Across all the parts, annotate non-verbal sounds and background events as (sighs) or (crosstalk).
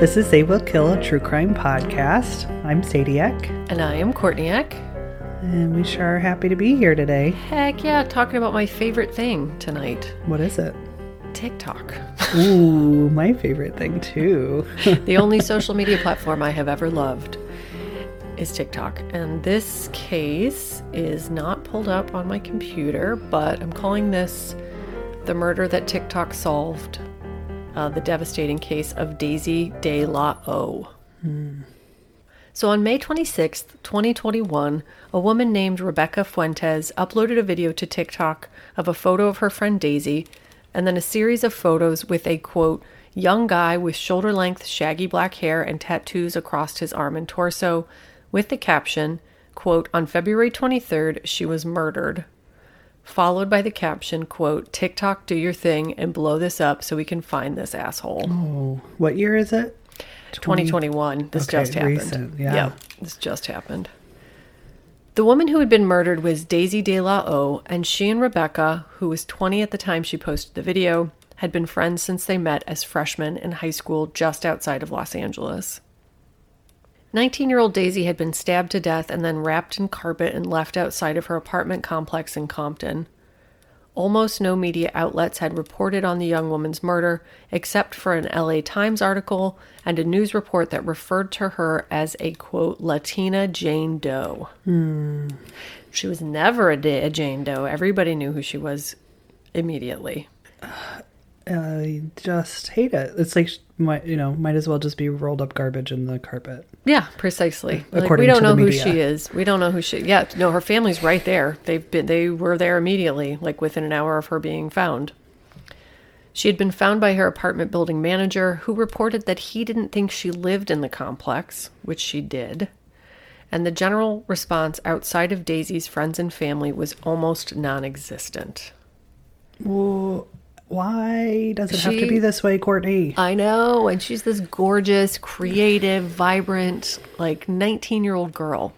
This is They Will Kill, a true crime podcast. I'm Sadiak, And I am Courtneyek. and we sure are happy to be here today. Heck yeah, talking about my favorite thing tonight What is it? TikTok. (laughs) Ooh, my favorite thing, too. (laughs) the only social media platform I have ever loved is TikTok. And this case is not pulled up on my computer, but I'm calling this the murder that TikTok solved uh, the devastating case of Daisy De La O. So on May 26th, 2021, a woman named Rebecca Fuentes uploaded a video to TikTok of a photo of her friend Daisy and then a series of photos with a quote, young guy with shoulder length shaggy black hair and tattoos across his arm and torso with the caption, quote, on February 23rd, she was murdered. Followed by the caption, quote, TikTok, do your thing and blow this up so we can find this asshole. Oh, what year is it? 2021. This Okay, just happened. recent, yeah. this just happened. The woman who had been murdered was Daisy De La O, and she and Rebecca, who was 20 at the time she posted the video, had been friends since they met as freshmen in high school just outside of Los Angeles. 19 year old Daisy had been stabbed to death and then wrapped in carpet and left outside of her apartment complex in Compton. Almost no media outlets had reported on the young woman's murder, except for an LA Times article and a news report that referred to her as a quote, Latina Jane Doe. Hmm. She was never a, da- a Jane Doe. Everybody knew who she was immediately. Uh, I just hate it. It's like, might, you know, might as well just be rolled up garbage in the carpet. Yeah, precisely. Like, we don't know who she is. We don't know who she. Yeah, no, her family's right there. They've been. They were there immediately, like within an hour of her being found. She had been found by her apartment building manager, who reported that he didn't think she lived in the complex, which she did. And the general response outside of Daisy's friends and family was almost non existent. Well, why does it have to be this way, Courtney? I know. And she's this gorgeous, creative, vibrant, like 19 year old girl.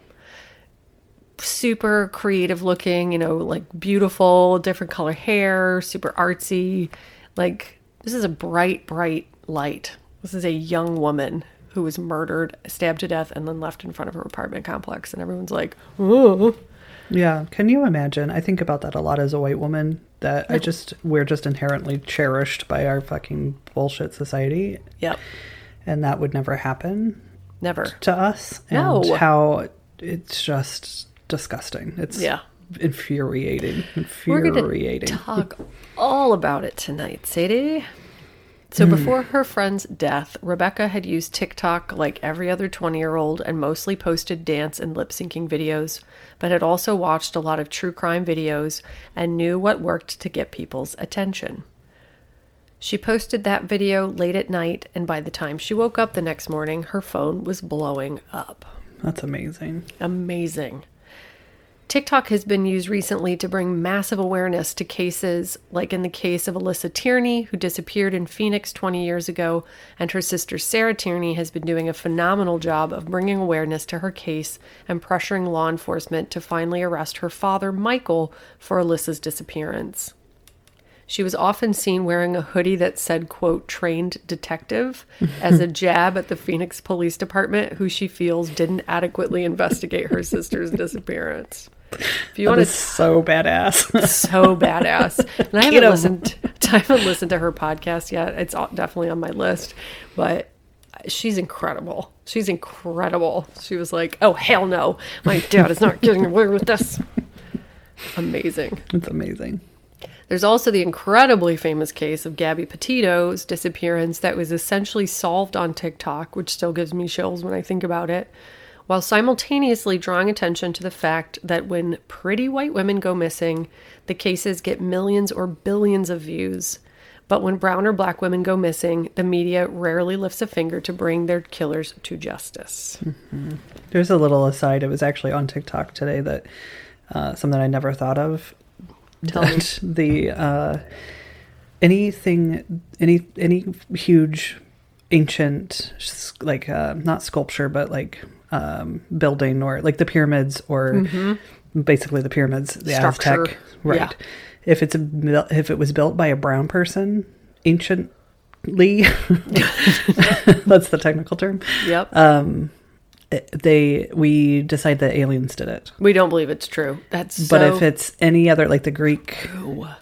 Super creative looking, you know, like beautiful, different color hair, super artsy. Like, this is a bright, bright light. This is a young woman who was murdered, stabbed to death, and then left in front of her apartment complex. And everyone's like, oh. Yeah, can you imagine? I think about that a lot as a white woman. That I just we're just inherently cherished by our fucking bullshit society, Yep. and that would never happen Never. to us. No. and how it's just disgusting. It's Yeah. infuriating. Infuriating. We're to talk all about it tonight, Sadie. So hmm. before her friend's death, Rebecca had used TikTok like every other 20 year old and mostly posted dance and lip syncing videos, but had also watched a lot of true crime videos and knew what worked to get people's attention. She posted that video late at night, and by the time she woke up the next morning, her phone was blowing up. That's amazing. Amazing. TikTok has been used recently to bring massive awareness to cases like in the case of Alissa Turney, who disappeared in Phoenix 20 years ago, and her sister Sarah Turney has been doing a phenomenal job of bringing awareness to her case and pressuring law enforcement to finally arrest her father, Michael, for Alissa's disappearance. She was often seen wearing a hoodie that said, quote, trained detective (laughs) as a jab at the Phoenix Police Department, who she feels didn't adequately investigate her sister's disappearance. If you That want to so badass. (laughs) so badass. And I haven't listened. (laughs) I haven't listened to her podcast yet. It's definitely on my list, but she's incredible. She's incredible. She was like, "Oh hell no, my dad is not getting away with this." Amazing. it's amazing. There's also the incredibly famous case of Gabby Petito's disappearance that was essentially solved on TikTok, which still gives me chills when I think about it, while simultaneously drawing attention to the fact that when pretty white women go missing, the cases get millions or billions of views. But when brown or black women go missing, the media rarely lifts a finger to bring their killers to justice. There's a little aside. It was actually on TikTok today that uh, something I never thought of. Tell me. the uh, anything, any any huge, ancient, like uh, not sculpture, but like um, building or like the pyramids or basically the pyramids, the Mm-hmm. Structure. Aztec, right? Yeah. If it's a, if it was built by a brown person, anciently, (laughs) (laughs) that's the technical term. Yep. They we decide that aliens did it. we don't believe it's true. That's But so if it's any other, like the Greek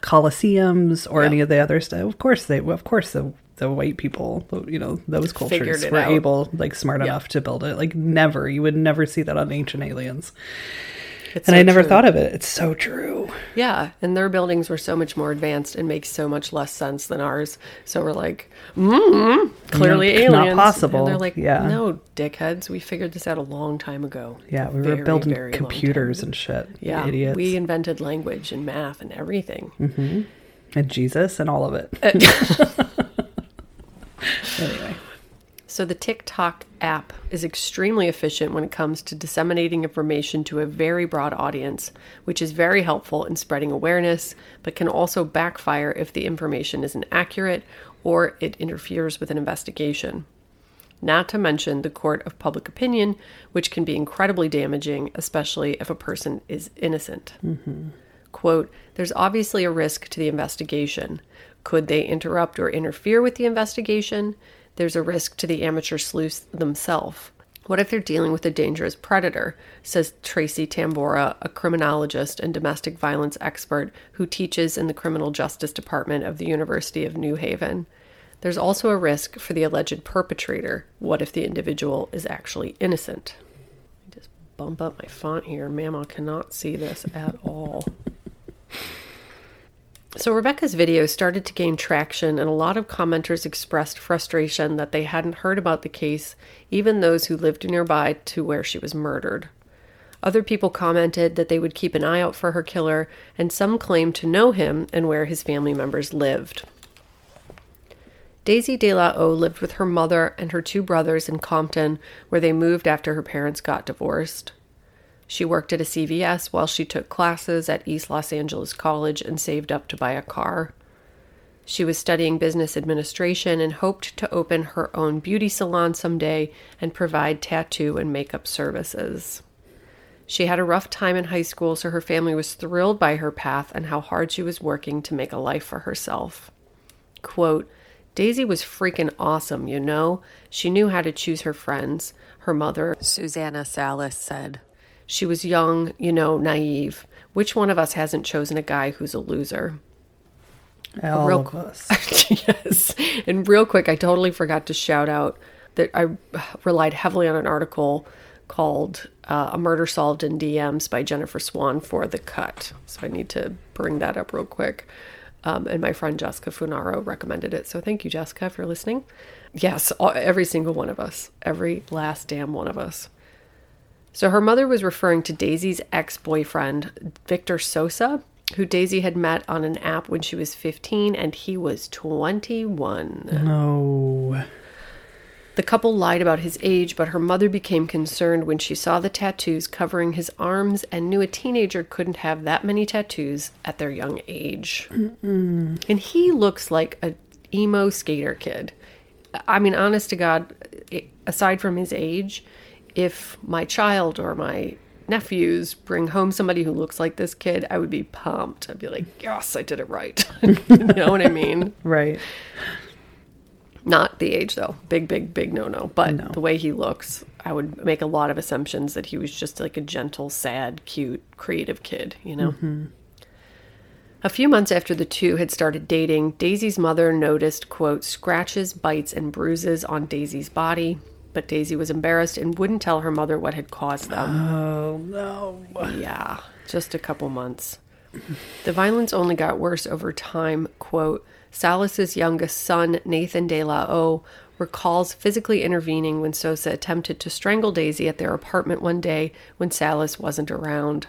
Colosseums or Yeah. any of the other stuff, of course they, of course the the white people, you know, those cultures were out. able, like, smart Yeah. enough to build it. Like, never, you would never see that on Ancient Aliens. it's And so I never true. thought of it. It's so true. Yeah, and their buildings were so much more advanced and make so much less sense than ours. So we're like, mm, clearly Not- not aliens. possible. And they're like, Yeah. no, dickheads, we figured this out a long time ago. Yeah, we were building very computers and shit. Yeah, idiots. we invented language and math and everything. and Jesus and all of it. (laughs) (laughs) Anyway, So the TikTok app is extremely efficient when it comes to disseminating information to a very broad audience, which is very helpful in spreading awareness, but can also backfire if the information isn't accurate or it interferes with an investigation. Not to mention the court of public opinion, which can be incredibly damaging, especially if a person is innocent. Mm-hmm. Quote, there's obviously a risk to the investigation. Could they interrupt or interfere with the investigation? There's a risk to the amateur sleuths themselves. What if they're dealing with a dangerous predator? Says Tracy Tamborra, a criminologist and domestic violence expert who teaches in the Criminal Justice Department of the University of New Haven. There's also a risk for the alleged perpetrator. What if the individual is actually innocent? I just bump up my font here. Mama cannot see this at all. So, Rebecca's video started to gain traction, and a lot of commenters expressed frustration that they hadn't heard about the case, even those who lived nearby to where she was murdered. Other people commented that they would keep an eye out for her killer, and some claimed to know him and where his family members lived. Daisy De La O lived with her mother and her two brothers in Compton, where they moved after her parents got divorced. She worked at a CVS while she took classes at East Los Angeles College and saved up to buy a car. She was studying business administration and hoped to open her own beauty salon someday and provide tattoo and makeup services. She had a rough time in high school, so her family was thrilled by her path and how hard she was working to make a life for herself. Quote, Daisy was freaking awesome, you know? She knew how to choose her friends, her mother, Susanna Salas, said. She was young, you know, naive. Which one of us hasn't chosen a guy who's a loser? all Real of us. (laughs) yes. And real quick, I totally forgot to shout out that I relied heavily on an article called uh, A Murder Solved in DMs by Jennifer Swann for The Cut. So I need to bring that up real quick. Um, and my friend Jessica Funaro recommended it. So thank you, Jessica, if you're listening. Yes, all, every single one of us, every last damn one of us. So her mother was referring to Daisy's ex boyfriend, Victor Sosa, who Daisy had met on an app when she was 15 and he was 21. No. The couple lied about his age, but her mother became concerned when she saw the tattoos covering his arms and knew a teenager couldn't have that many tattoos at their young age. And he looks like a emo skater kid. I mean, honest to God, aside from his age, if my child or my nephews bring home somebody who looks like this kid, I would be pumped. I'd be like, yes, I did it right. (laughs) you know what I mean? (laughs) Right. Not the age, though. Big, big, big no no. But the way he looks, I would make a lot of assumptions that he was just like a gentle, sad, cute, creative kid, you know? Mm-hmm. A few months after the two had started dating, Daisy's mother noticed, quote, scratches, bites, and bruises on Daisy's body, but Daisy was embarrassed and wouldn't tell her mother what had caused them. Oh no. Yeah, just a couple months. The violence only got worse over time. Quote, Salas's youngest son, Nathan De La O, recalls physically intervening when Sosa attempted to strangle Daisy at their apartment one day when Salas wasn't around.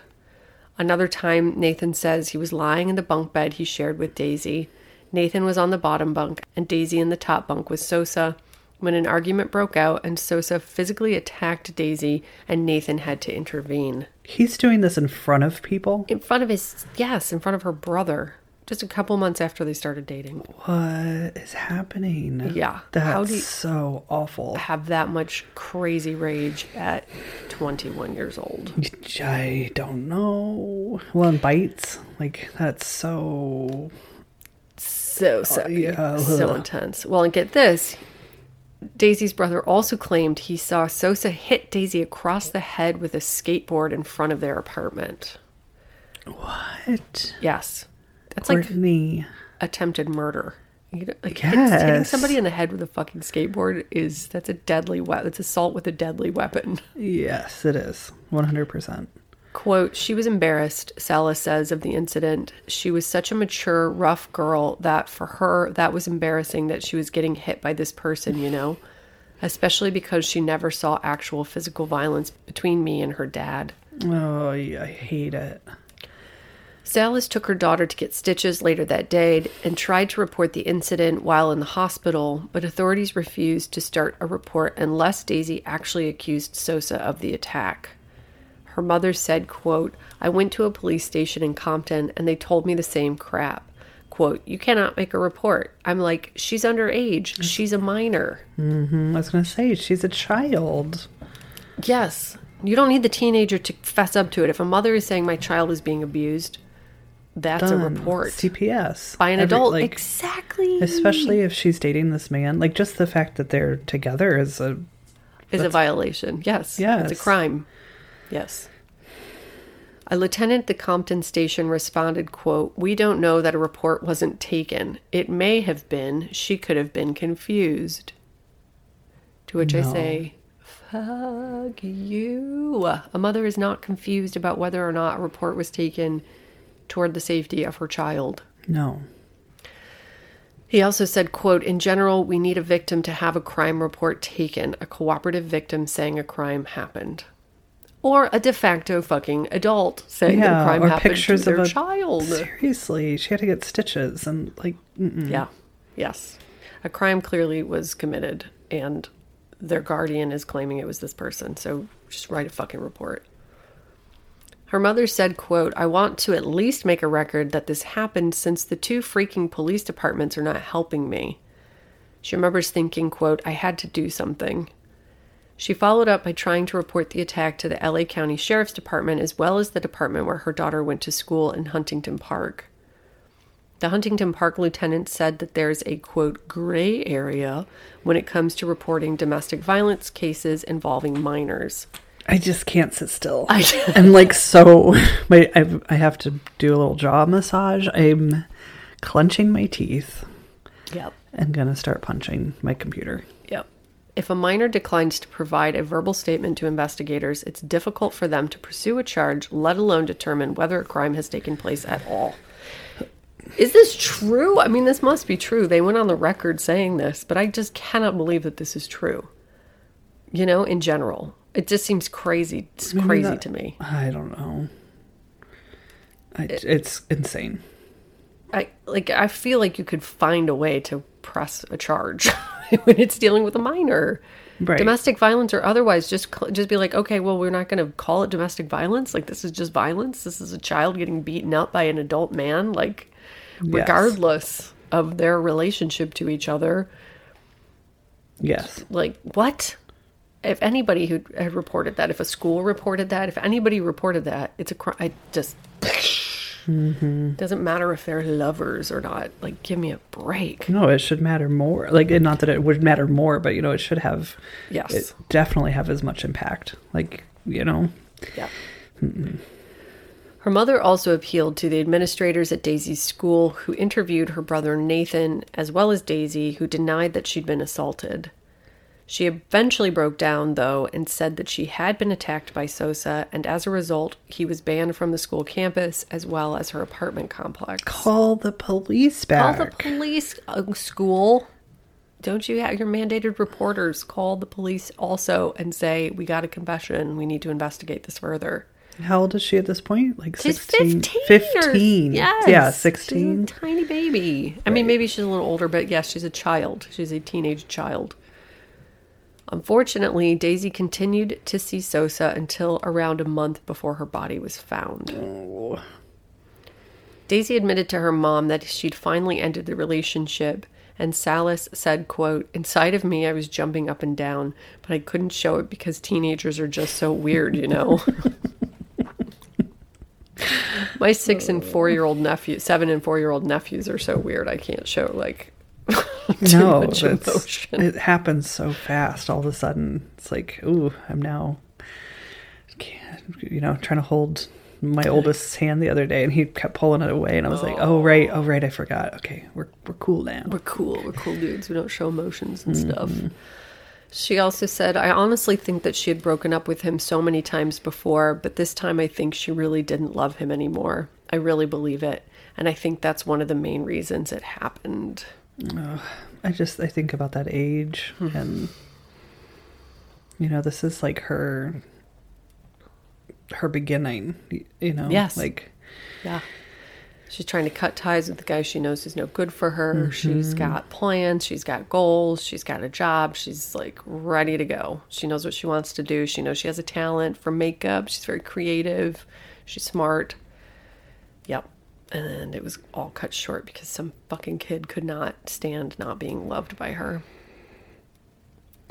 Another time, Nathan says he was lying in the bunk bed he shared with Daisy. Nathan was on the bottom bunk, and Daisy in the top bunk with Sosa. When an argument broke out, and Sosa physically attacked Daisy, and Nathan had to intervene. He's doing this in front of people. In front of his, yes, in front of her brother, just a couple months after they started dating. What is happening? Yeah. That's How do you- so awful. Have that much crazy rage at 21 years old. I don't know. Well, and bites. Like, that's so. So, so, yeah. so (laughs) intense. Well, and get this Daisy's brother also claimed he saw Sosa hit Daisy across the head with a skateboard in front of their apartment. What? Yes. That's like Courtney. attempted murder. You know, like hit- hitting Yes. somebody in the head with a fucking skateboard is that's a deadly weapon. It's assault with a deadly weapon. Yes, it is. 100%. Quote, she was embarrassed, Salas says of the incident. She was such a mature, rough girl that for her, that was embarrassing that she was getting hit by this person, you know? Especially because she never saw actual physical violence between me and her dad. Oh, I hate it. Salas took her daughter to get stitches later that day and tried to report the incident while in the hospital, but authorities refused to start a report unless Daisy actually accused Sosa of the attack. Her mother said, quote, I went to a police station in Compton and they told me the same crap. Quote, you cannot make a report. I'm like, she's underage. She's a minor. Mm-hmm. I was going to say, she's a child. Yes. You don't need the teenager to fess up to it. If a mother is saying my child is being abused, that's a report. CPS. by an Every- adult. like, exactly. Especially if she's dating this man. Like, just the fact that they're together is a. is a violation. Yes. It's a crime. Yes. A lieutenant at the Compton station responded, quote, We don't know that a report wasn't taken. It may have been. She could have been confused. To which I say, Fuck you. A mother is not confused about whether or not a report was taken toward the safety of her child. No. He also said, quote, in general, we need a victim to have a crime report taken, a cooperative victim saying a crime happened. Or a de facto fucking adult saying that a crime or happened pictures to their of a child. Seriously, she had to get stitches and like. Mm-mm. Yeah. Yes. A crime clearly was committed and their guardian is claiming it was this person. So just write a fucking report. Her mother said, quote, I want to at least make a record that this happened since the two freaking police departments are not helping me. She remembers thinking, quote, I had to do something. She followed up by trying to report the attack to the LA County Sheriff's Department as well as the department where her daughter went to school in Huntington Park. The Huntington Park lieutenant said that there's a quote gray area when it comes to reporting domestic violence cases involving minors. I just can't sit still. I- (laughs) (laughs) I'm like so. My I, I have to do a little jaw massage. I'm clenching my teeth Yep. and gonna start punching my computer. If a minor declines to provide a verbal statement to investigators, it's difficult for them to pursue a charge, let alone determine whether a crime has taken place at all. Is this true? I mean, this must be true. They went on the record saying this, but I just cannot believe that this is true. You know, in general, it just seems crazy. It's Maybe crazy that- to me. I don't know. I, it's insane. I like. I feel like you could find a way to press a charge (laughs) when it's dealing with a minor. Right. Domestic violence or otherwise, just just be like, okay, well, we're not going to call it domestic violence. Like this is just violence. This is a child getting beaten up by an adult man. Like, regardless of their relationship to each other, Yes. like what if anybody who had reported that if a school reported that if anybody reported that it's a crime i just Mm-hmm. doesn't matter if they're lovers or not like give me a break No, it should matter more. Like, not that it would matter more, but you know, it should have. Yes. It definitely have as much impact. Like, you know. yeah her mother also appealed to the administrators at Daisy's school, who interviewed her brother Nathan as well as Daisy, who denied that she'd been assaulted. She eventually broke down, though, and said that she had been attacked by Sosa, and as a result, he was banned from the school campus as well as her apartment complex. Call the police Call the police, uh, school. Don't you have your mandated reporters call the police also and say, We got a confession. We need to investigate this further. How old is she at this point? Like She's 16? 15. or- 15. Yes. Yeah, She's 16. a tiny baby. I mean, maybe she's a little older, but yes, she's a child. She's a teenage child. Unfortunately, Daisy continued to see Sosa until around a month before her body was found. Daisy admitted to her mom that she'd finally ended the relationship, and Salas said, quote, Inside of me I was jumping up and down, but I couldn't show it because teenagers are just so weird, you know. (laughs) My six and four year old nephew, seven and four year old nephews are so weird. I can't show like (laughs) no, it happens so fast. All of a sudden, it's like, ooh, I'm now, you know, trying to hold my oldest's hand the other day, and he kept pulling it away, and I was like, oh right, oh right, I forgot. Okay, we're we're cool now. We're cool. We're cool dudes. We don't show emotions and stuff. Mm-hmm. She also said, I honestly think that she had broken up with him so many times before, but this time I think she really didn't love him anymore. I really believe it. And I think that's one of the main reasons it happened. I just I think about that age, Hmm. and you know, this is like her her beginning. You know, Yes. like Yeah. She's trying to cut ties with the guy she knows is no good for her. She's got plans. She's got goals. She's got a job. She's like ready to go. She knows what she wants to do. She knows she has a talent for makeup. She's very creative. She's smart. And it was all cut short because some fucking kid could not stand not being loved by her.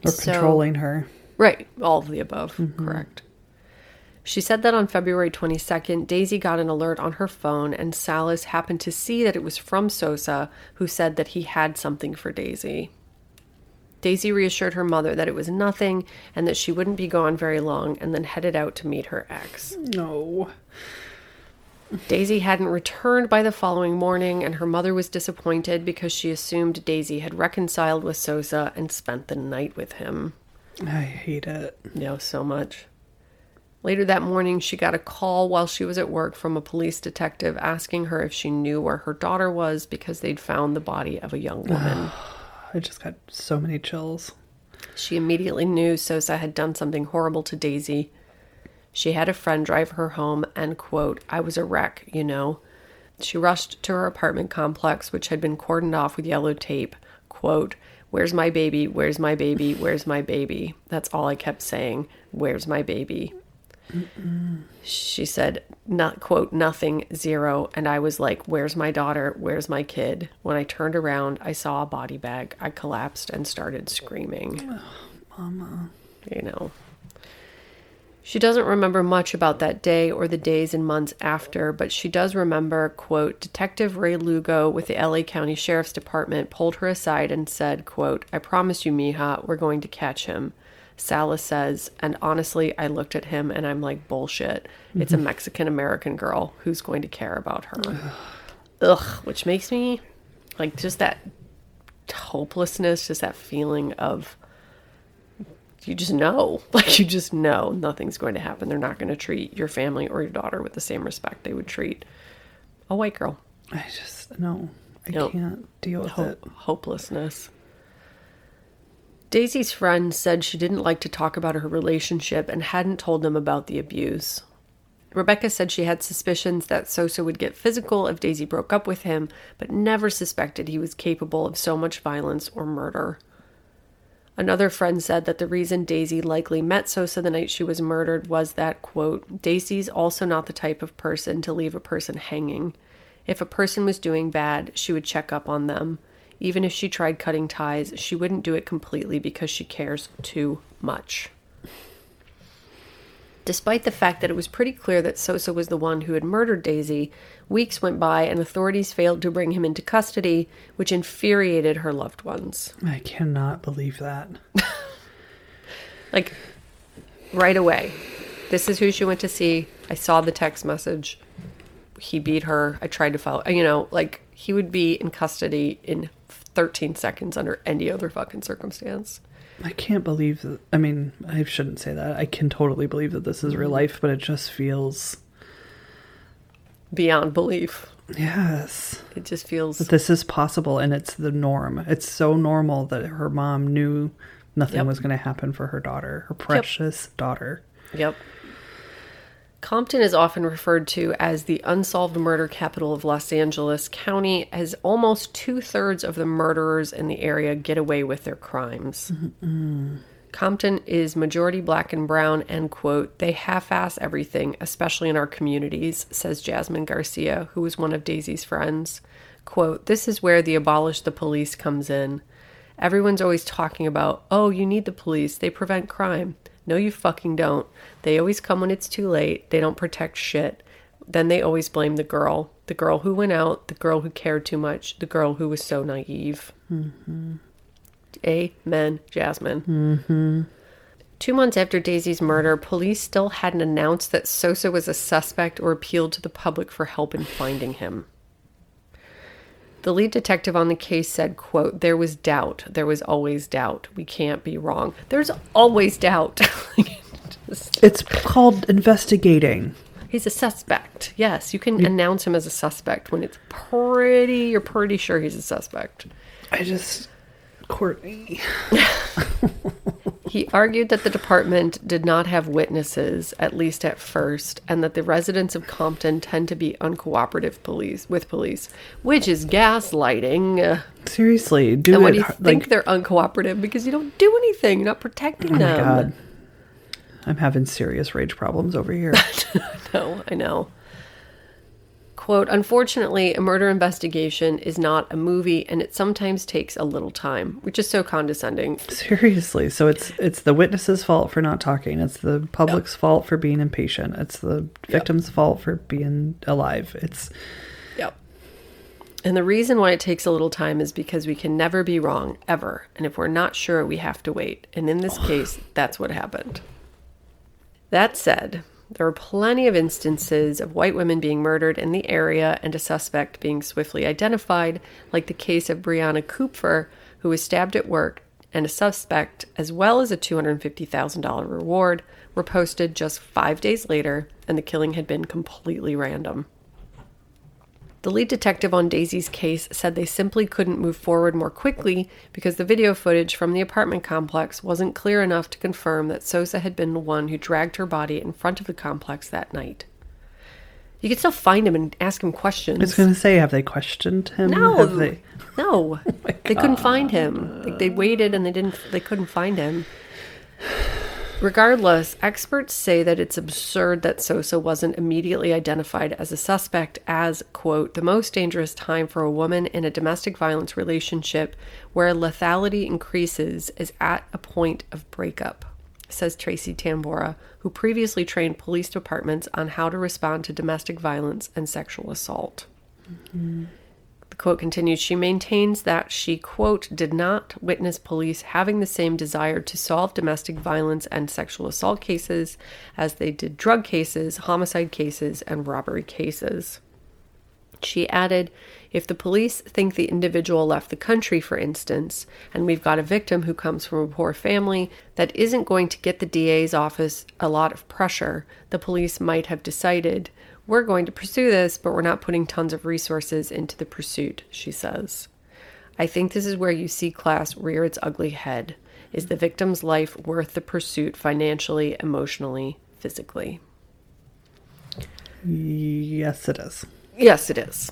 or So- controlling her. Right, all of the above, mm-hmm. correct. She said that on February 22nd, Daisy got an alert on her phone, and Salas happened to see that it was from Sosa, who said that he had something for Daisy. Daisy reassured her mother that it was nothing and that she wouldn't be gone very long, and then headed out to meet her ex. No. Daisy hadn't returned by the following morning, and her mother was disappointed because she assumed Daisy had reconciled with Sosa and spent the night with him. I hate it. No, so much. Later that morning, she got a call while she was at work from a police detective asking her if she knew where her daughter was because they'd found the body of a young woman. (sighs) I just got so many chills. she immediately knew Sosa had done something horrible to Daisy. She had a friend drive her home, and, quote, I was a wreck, you know. She rushed to her apartment complex, which had been cordoned off with yellow tape. Quote, Where's my baby? Where's my baby? Where's my baby? That's all I kept saying. Where's my baby? She said, not quote, nothing, zero. And I was like, Where's my daughter? Where's my kid? When I turned around, I saw a body bag. I collapsed and started screaming. Mama. You know. She doesn't remember much about that day or the days and months after, but she does remember, quote, Detective Ray Lugo with the LA County Sheriff's Department pulled her aside and said, quote, I promise you, Mija, we're going to catch him. Salas says, and honestly, I looked at him and I'm like, bullshit. It's a mm-hmm. Mexican American girl who's going to care about her. Ugh, which makes me like just that hopelessness, just that feeling of you just know, (laughs) like you just know nothing's going to happen. They're not going to treat your family or your daughter with the same respect they would treat a white girl. I just no, I Nope. can't deal with it. hopelessness. Daisy's friend said she didn't like to talk about her relationship and hadn't told them about the abuse. Rebecca said she had suspicions that Sosa would get physical if Daisy broke up with him, but never suspected he was capable of so much violence or murder. Another friend said that the reason Daisy likely met Sosa the night she was murdered was that, quote, Daisy's also not the type of person to leave a person hanging. If a person was doing bad, she would check up on them. Even if she tried cutting ties, she wouldn't do it completely because she cares too much. Despite the fact that it was pretty clear that Sosa was the one who had murdered Daisy, weeks went by and authorities failed to bring him into custody, which infuriated her loved ones. I cannot believe that. (laughs) Like, right away. This is who she went to see. I saw the text message. He beat her. I tried to follow. You know, like, he would be in custody in 13 seconds under any other fucking circumstance. I can't believe that. I mean, I shouldn't say that. I can totally believe that this is real mm-hmm. life, but it just feels. Beyond belief. Yes. It just feels. That this is possible and it's the norm. It's so normal that her mom knew nothing Yep. was going to happen for her daughter, her precious daughter. Yep. Compton is often referred to as the unsolved murder capital of Los Angeles County, as almost two thirds of the murderers in the area get away with their crimes. Compton is majority black and brown, and quote, they half ass everything, especially in our communities, says Jasmine Garcia, who was one of Daisy's friends. Quote, this is where the abolish the police comes in. Everyone's always talking about, oh, you need the police, they prevent crime. No, you fucking don't. They always come when it's too late. They don't protect shit. Then they always blame the girl. The girl who went out, the girl who cared too much, the girl who was so naive. Mm-hmm. Amen, Jasmine. Two months after Daisy's murder, police still hadn't announced that Sosa was a suspect or appealed to the public for help in finding him. The lead detective on the case said, quote, There was doubt. There was always doubt. We can't be wrong. There's always doubt. Just- (laughs) It's called investigating. He's a suspect. Yes, you can announce him as a suspect when it's pretty, you're pretty sure he's a suspect. I just. Courtney. (laughs) He argued that the department did not have witnesses, at least at first, and that the residents of Compton tend to be uncooperative police with police, which is gaslighting. Seriously, do And it. what do you har- think they're uncooperative because you don't do anything, you're not protecting oh my them. god. I'm having serious rage problems over here. No, (laughs) I know. Quote, unfortunately, a murder investigation is not a movie and it sometimes takes a little time, which is so condescending. Seriously, so it's it's the witness's fault for not talking. It's the public's fault for being impatient. It's the victim's fault for being alive. It's Yep. And the reason why it takes a little time is because we can never be wrong, ever. And if we're not sure, we have to wait. And in this (sighs) case, that's what happened. That said, there are plenty of instances of white women being murdered in the area and a suspect being swiftly identified, like the case of Brianna Kupfer, who was stabbed at work, and a suspect, as well as a $250,000 reward, were posted just five days later, and the killing had been completely random. The lead detective on Daisy's case said they simply couldn't move forward more quickly because the video footage from the apartment complex wasn't clear enough to confirm that Sosa had been the one who dragged her body in front of the complex that night. You could still find him and ask him questions. I was gonna say, have they questioned him? no, they? no, (laughs) oh they couldn't find him. Like, they waited and they didn't. They couldn't find him. Regardless, experts say that it's absurd that Sosa wasn't immediately identified as a suspect as, quote, the most dangerous time for a woman in a domestic violence relationship where lethality increases is at a point of breakup, says Tracy Tamborra, who previously trained police departments on how to respond to domestic violence and sexual assault. The quote continues She maintains that she, quote, did not witness police having the same desire to solve domestic violence and sexual assault cases as they did drug cases, homicide cases, and robbery cases. She added, if the police think the individual left the country, for instance, and we've got a victim who comes from a poor family, that isn't going to get the DA's office a lot of pressure, the police might have decided We're going to pursue this, but we're not putting tons of resources into the pursuit, she says. I think this is where you see class rear its ugly head. Is the victim's life worth the pursuit financially, emotionally, physically? Yes, it is. Yes, it is.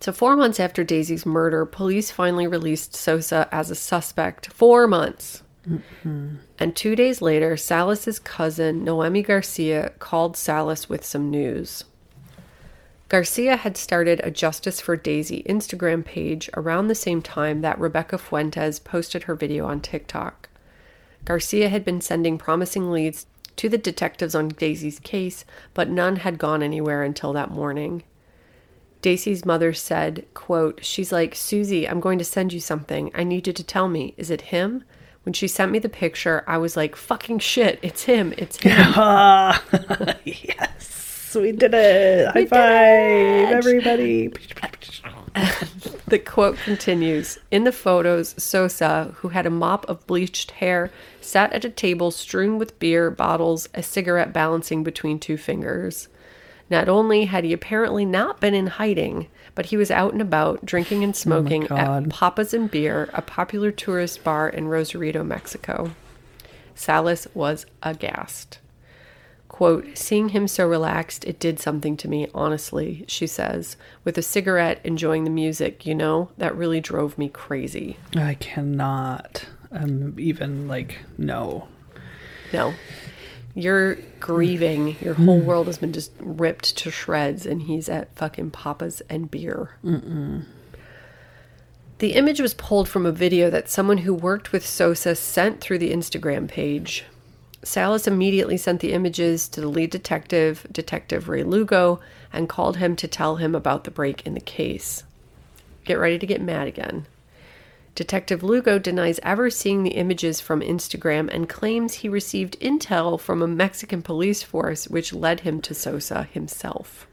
So, four months after Daisy's murder, police finally released Sosa as a suspect. Four months. Mm-hmm. And two days later, Salas's cousin, Noemi Garcia, called Salas with some news. Garcia had started a Justice for Daisy Instagram page around the same time that Rebecca Fuentes posted her video on TikTok. Garcia had been sending promising leads to the detectives on Daisy's case, but none had gone anywhere until that morning. Daisy's mother said, quote, She's like, Susie, I'm going to send you something. I need you to tell me. Is it him? When she sent me the picture, I was like, fucking shit, it's him, it's him. (laughs) Ah, yes, we did it. High did five, everybody. (laughs) The quote continues In the photos, Sosa, who had a mop of bleached hair, sat at a table strewn with beer bottles, a cigarette balancing between two fingers. Not only had he apparently not been in hiding, but he was out and about drinking and oh smoking at Papa's and Beer, a popular tourist bar in Rosarito, Mexico. Salas was aghast. Quote, seeing him so relaxed, it did something to me, honestly, she says. With a cigarette, enjoying the music, you know, that really drove me crazy. I cannot um, even like no. No. You're grieving. Your whole world has been just ripped to shreds, and he's at fucking Papa's and beer. The image was pulled from a video that someone who worked with Sosa sent through the Instagram page. Salas immediately sent the images to the lead detective, Detective Ray Lugo, and called him to tell him about the break in the case. Get ready to get mad again. Detective Lugo denies ever seeing the images from Instagram and claims he received intel from a Mexican police force which led him to Sosa himself.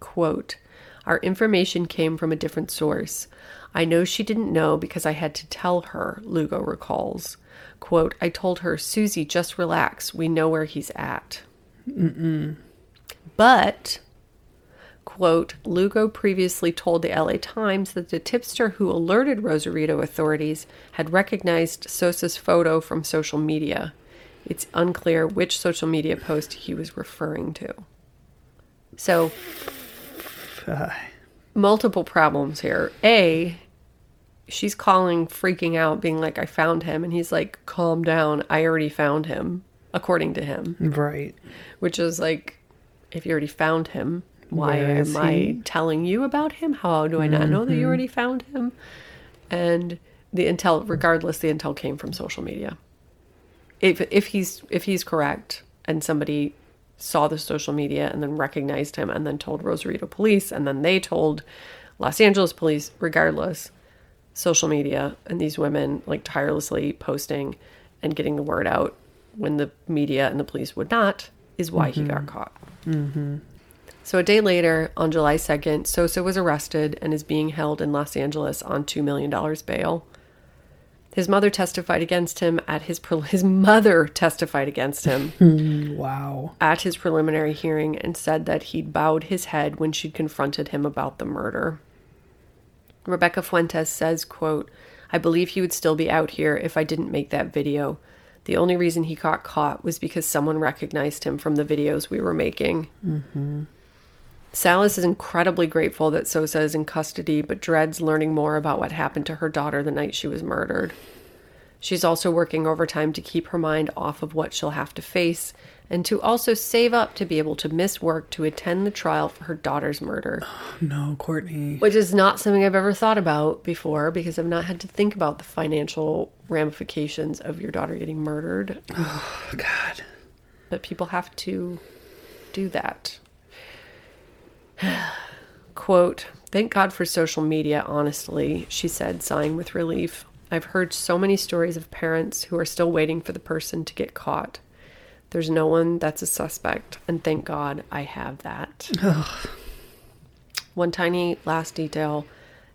Quote, Our information came from a different source. I know she didn't know because I had to tell her, Lugo recalls. Quote, I told her, Susie, just relax. We know where he's at. But, quote, Lugo previously told the LA Times that the tipster who alerted Rosarito authorities had recognized Sosa's photo from social media. It's unclear which social media post he was referring to. So, multiple problems here. A, she's calling, freaking out, being like, I found him. And he's like, calm down. I already found him, according to him Right. which is like if you already found him why am i telling you about him how do i not know that you already found him and the intel regardless the intel came from social media if if he's if he's correct and somebody saw the social media and then recognized him and then told rosarito police and then they told los angeles police regardless social media and these women like tirelessly posting and getting the word out when the media and the police would not is why he got mm-hmm. caught. Mm-hmm. So a day later, on July 2nd, Sosa was arrested and is being held in Los Angeles on $2 million bail. His mother testified against him at his pre- (laughs) his mother testified against him (laughs) Wow. at his preliminary hearing and said that he'd bowed his head when she'd confronted him about the murder. Rebecca Fuentes says, quote, I believe he would still be out here if I didn't make that video. The only reason he got caught was because someone recognized him from the videos we were making. Mm-hmm. Salas is incredibly grateful that Sosa is in custody, but dreads learning more about what happened to her daughter the night she was murdered. She's also working overtime to keep her mind off of what she'll have to face and to also save up to be able to miss work to attend the trial for her daughter's murder, (sighs) No, Courtney. which is not something I've ever thought about before because I've not had to think about the financial ramifications of your daughter getting murdered. (sighs) Oh, God. But people have to do that. (sighs) Quote, Thank God for social media, honestly, she said, sighing with relief. I've heard so many stories of parents who are still waiting for the person to get caught. There's no one that's a suspect, and thank God I have that. One tiny last detail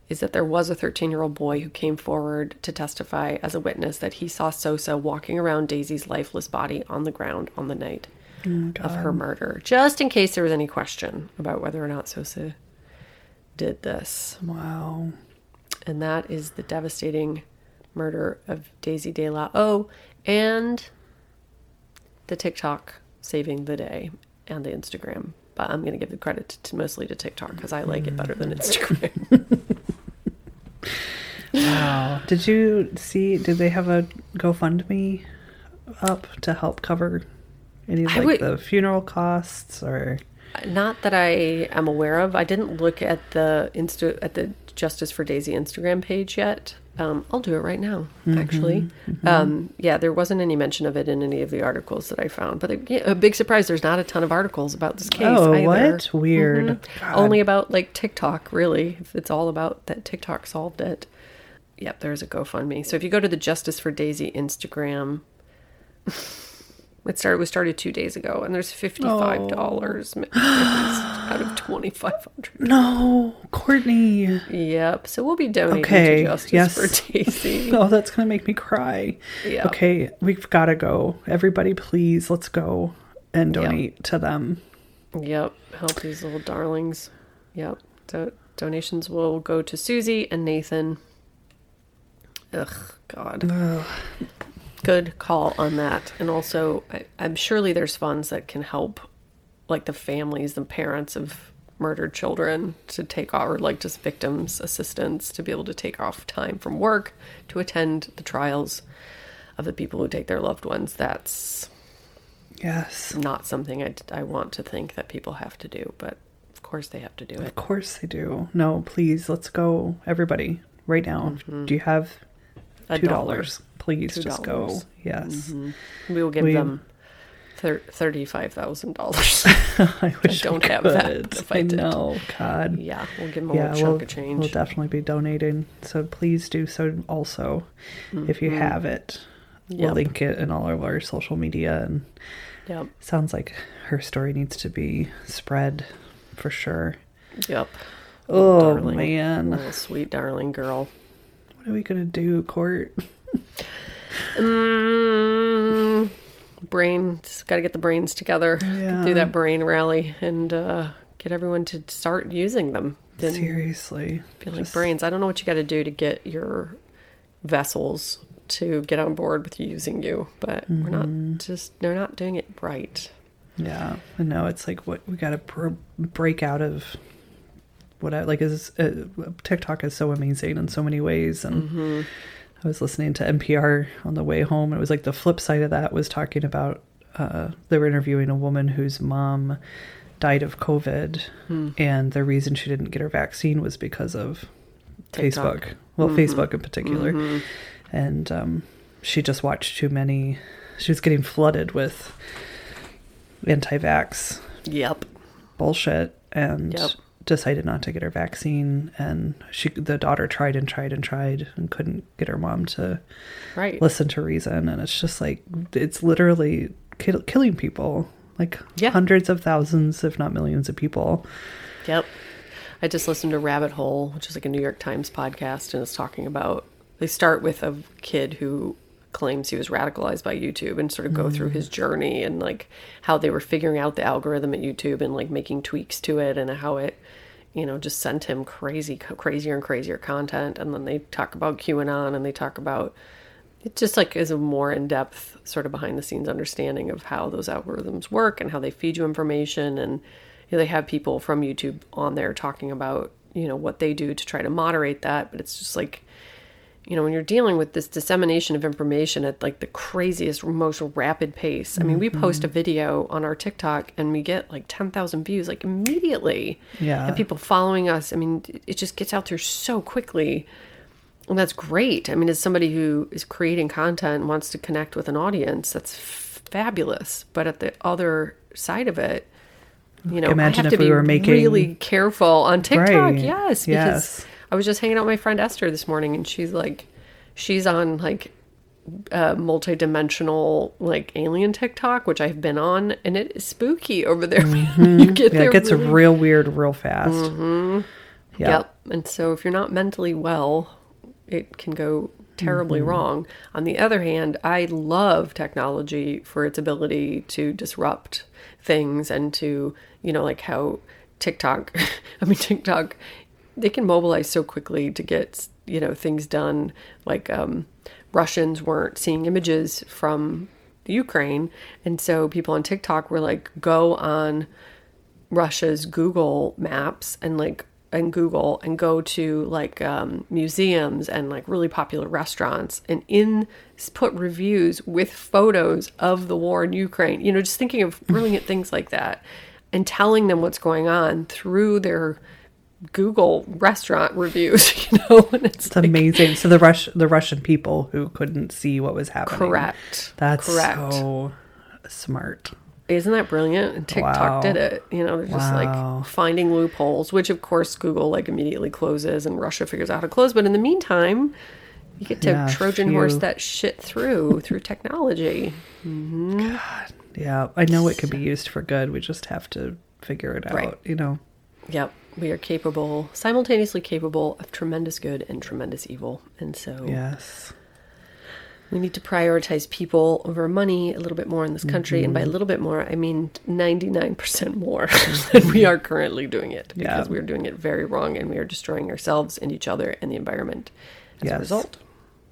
is that there was a 13 year old boy who came forward to testify as a witness that he saw Sosa walking around Daisy's lifeless body on the ground on the night oh, of her murder, just in case there was any question about whether or not Sosa did this. Wow. And that is the devastating murder of Daisy De La O and the TikTok saving the day and the Instagram. But I'm going to give the credit to, mostly to TikTok because I like it better than mm. Instagram. (laughs) Wow. Did you see? Did they have a GoFundMe up to help cover any of like would- the funeral costs or? Not that I am aware of. I didn't look at the Insta at the Justice for Daisy Instagram page yet. Um, I'll do it right now, actually. Um, yeah, there wasn't any mention of it in any of the articles that I found. But yeah, a big surprise, there's not a ton of articles about this case. Oh, either. what? Weird. God. Only about like TikTok, really. If it's all about that TikTok solved it. Yep, there's a GoFundMe. So if you go to the Justice for Daisy Instagram, (laughs) it started was started two days ago, and there's fifty five dollars (gasps) out of twenty five hundred. No, Courtney. Yep. So we'll be donating Okay, to Justice yes. for Daisy. (laughs) Oh, that's gonna make me cry. Yeah. Okay, we've got to go. Everybody, please, let's go and donate to them. Yep. Help these little darlings. Yep. So donations will go to Susie and Nathan. Ugh, God. Good call on that. And also, I, I'm surely there's funds that can help, like the families, the parents of murdered children, to take off, or like just victims' assistance to be able to take off time from work to attend the trials of the people who take their loved ones. That's Yes, not something I, I want to think that people have to do, but of course they have to do it. of course they do. No, please, let's go, everybody, right now. Do you have Mm-hmm. Two dollars? Please, just go. $2. Yes, We will give We- them thir- thirty-five thousand dollars. (laughs) I wish I don't I have that if I I did. know, God. yeah, we'll give them a yeah, little we'll, chunk of change. we'll definitely be donating. So please do so also if you have it. We'll Mm-hmm. Link it in all of our social media and Yep, sounds like her story needs to be spread for sure. yep. Oh Darling. man. Little sweet darling girl. What are we gonna do, Court? (laughs) Mm, brains. Got to get the brains together. Yeah. Do that brain rally and uh, get everyone to start using them. Seriously. feel like Just- brains. I don't know what you got to do to get your vessels to get on board with using you, but we're Mm-hmm. not just. They're not doing it right. Yeah, I know. It's like what we got to br- break out of. What I like is uh, TikTok is so amazing in so many ways, and Mm-hmm. I was listening to NPR on the way home. It was like the flip side of that was talking about uh, they were interviewing a woman whose mom died of COVID, Hmm. and the reason she didn't get her vaccine was because of TikTok. Facebook. Well, Facebook in particular, and um, she just watched too many. She was getting flooded with anti-vax Yep. bullshit and Yep. Decided not to get her vaccine and she the daughter tried and tried and tried and couldn't get her mom to Right. listen to reason and it's just like it's literally kill, killing people like Yeah. hundreds of thousands if not millions of people Yep. I just listened to Rabbit Hole, which is like a New York Times podcast, and it's talking about they start with a kid who claims he was radicalized by YouTube and sort of go mm. through his journey and like how they were figuring out the algorithm at YouTube and like making tweaks to it and how it you know just sent him crazy crazier and crazier content. And then they talk about QAnon and they talk about it just like is a more in-depth sort of behind the scenes understanding of how those algorithms work and how they feed you information. And you know, they have people from youtube on there talking about you know what they do to try to moderate that. But it's just like you know when you're dealing with this dissemination of information at like the craziest most rapid pace i mean we post a mm-hmm. video on our tiktok and we get like 10,000 views like immediately Yeah. and people following us i mean it just gets out there so quickly and that's great. I mean, as somebody who is creating content and wants to connect with an audience, that's f- fabulous. But at the other side of it, you know, Imagine I have if to we be were making- really careful on TikTok. Right. Yes, because Yes. I was just hanging out with my friend Esther this morning, and she's like, she's on like uh, multi-dimensional like alien TikTok, which I've been on, and it is spooky over there. (laughs) you get yeah there it gets really real weird real fast Mm-hmm. yeah Yep. And so if you're not mentally well, it can go terribly wrong. On the other hand, I love technology for its ability to disrupt things and to, you know, like how TikTok, (laughs) I mean, TikTok, they can mobilize so quickly to get, you know, things done. Like um, Russians weren't seeing images from Ukraine. And so people on TikTok were like, go on Russia's Google Maps and like and Google and go to like um, museums and like really popular restaurants and in put reviews with photos of the war in Ukraine. You know, just thinking of brilliant things like that and telling them what's going on through their Google restaurant reviews. (laughs) You know, and it's It's amazing. So the Rush, the Russian people who couldn't see what was happening. correct. That's correct. so smart. Isn't that brilliant? And TikTok Wow. did it. You know, they're just Wow. like finding loopholes, which of course Google like immediately closes and Russia figures out how to close. But in the meantime, you get to Yeah, Trojan horse that shit through through technology. Mm-hmm. Yeah, I know it can be used for good. We just have to figure it out. Right. You know. Yep. We are capable, simultaneously capable of tremendous good and tremendous evil. And so Yes. we need to prioritize people over money a little bit more in this country. And by a Mm-hmm. little bit more, I mean 99% more (laughs) than we (laughs) are currently doing it. Yeah. Because we are doing it very wrong and we are destroying ourselves and each other and the environment as a result.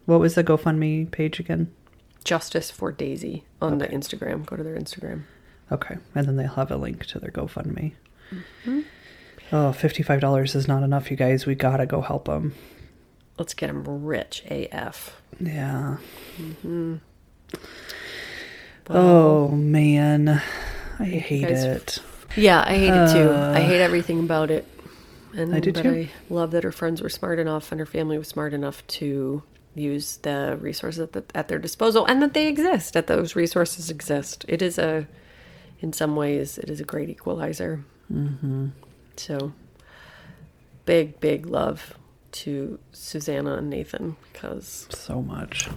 What was the GoFundMe page again? Justice for Daisy on the Instagram. Go to their Instagram. Okay, and then they'll have a link to their GoFundMe. Mm-hmm. Oh, $55 is not enough, you guys. We gotta go help them. Let's get them rich AF. Yeah. Mm-hmm. Oh man, I hate it. Yeah, I hate it too. I hate everything about it. And Uh, I do but too. I love that her friends were smart enough and her family was smart enough to use the resources at, the, at their disposal and that they exist, that those resources exist. It is a, in some ways, it is a great equalizer. Mm-hmm. So, big, big love to Susanna and Nathan because So much.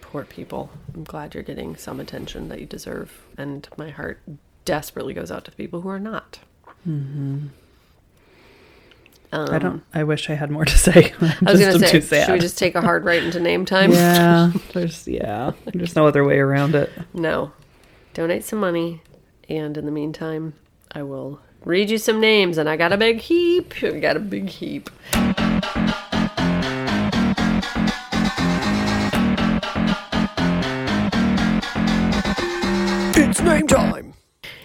poor people. I'm glad you're getting some attention that you deserve. And my heart desperately goes out to the people who are not. Mm-hmm. I don't. Um, I wish I had more to (laughs) say. I'm was (laughs) going to say, too sad. should we just take a hard right into name time? yeah, (laughs) there's yeah, there's no other way around it. No. Donate some money. And in the meantime, I will read you some names. And I got a big heap. I got a big heap. It's name time.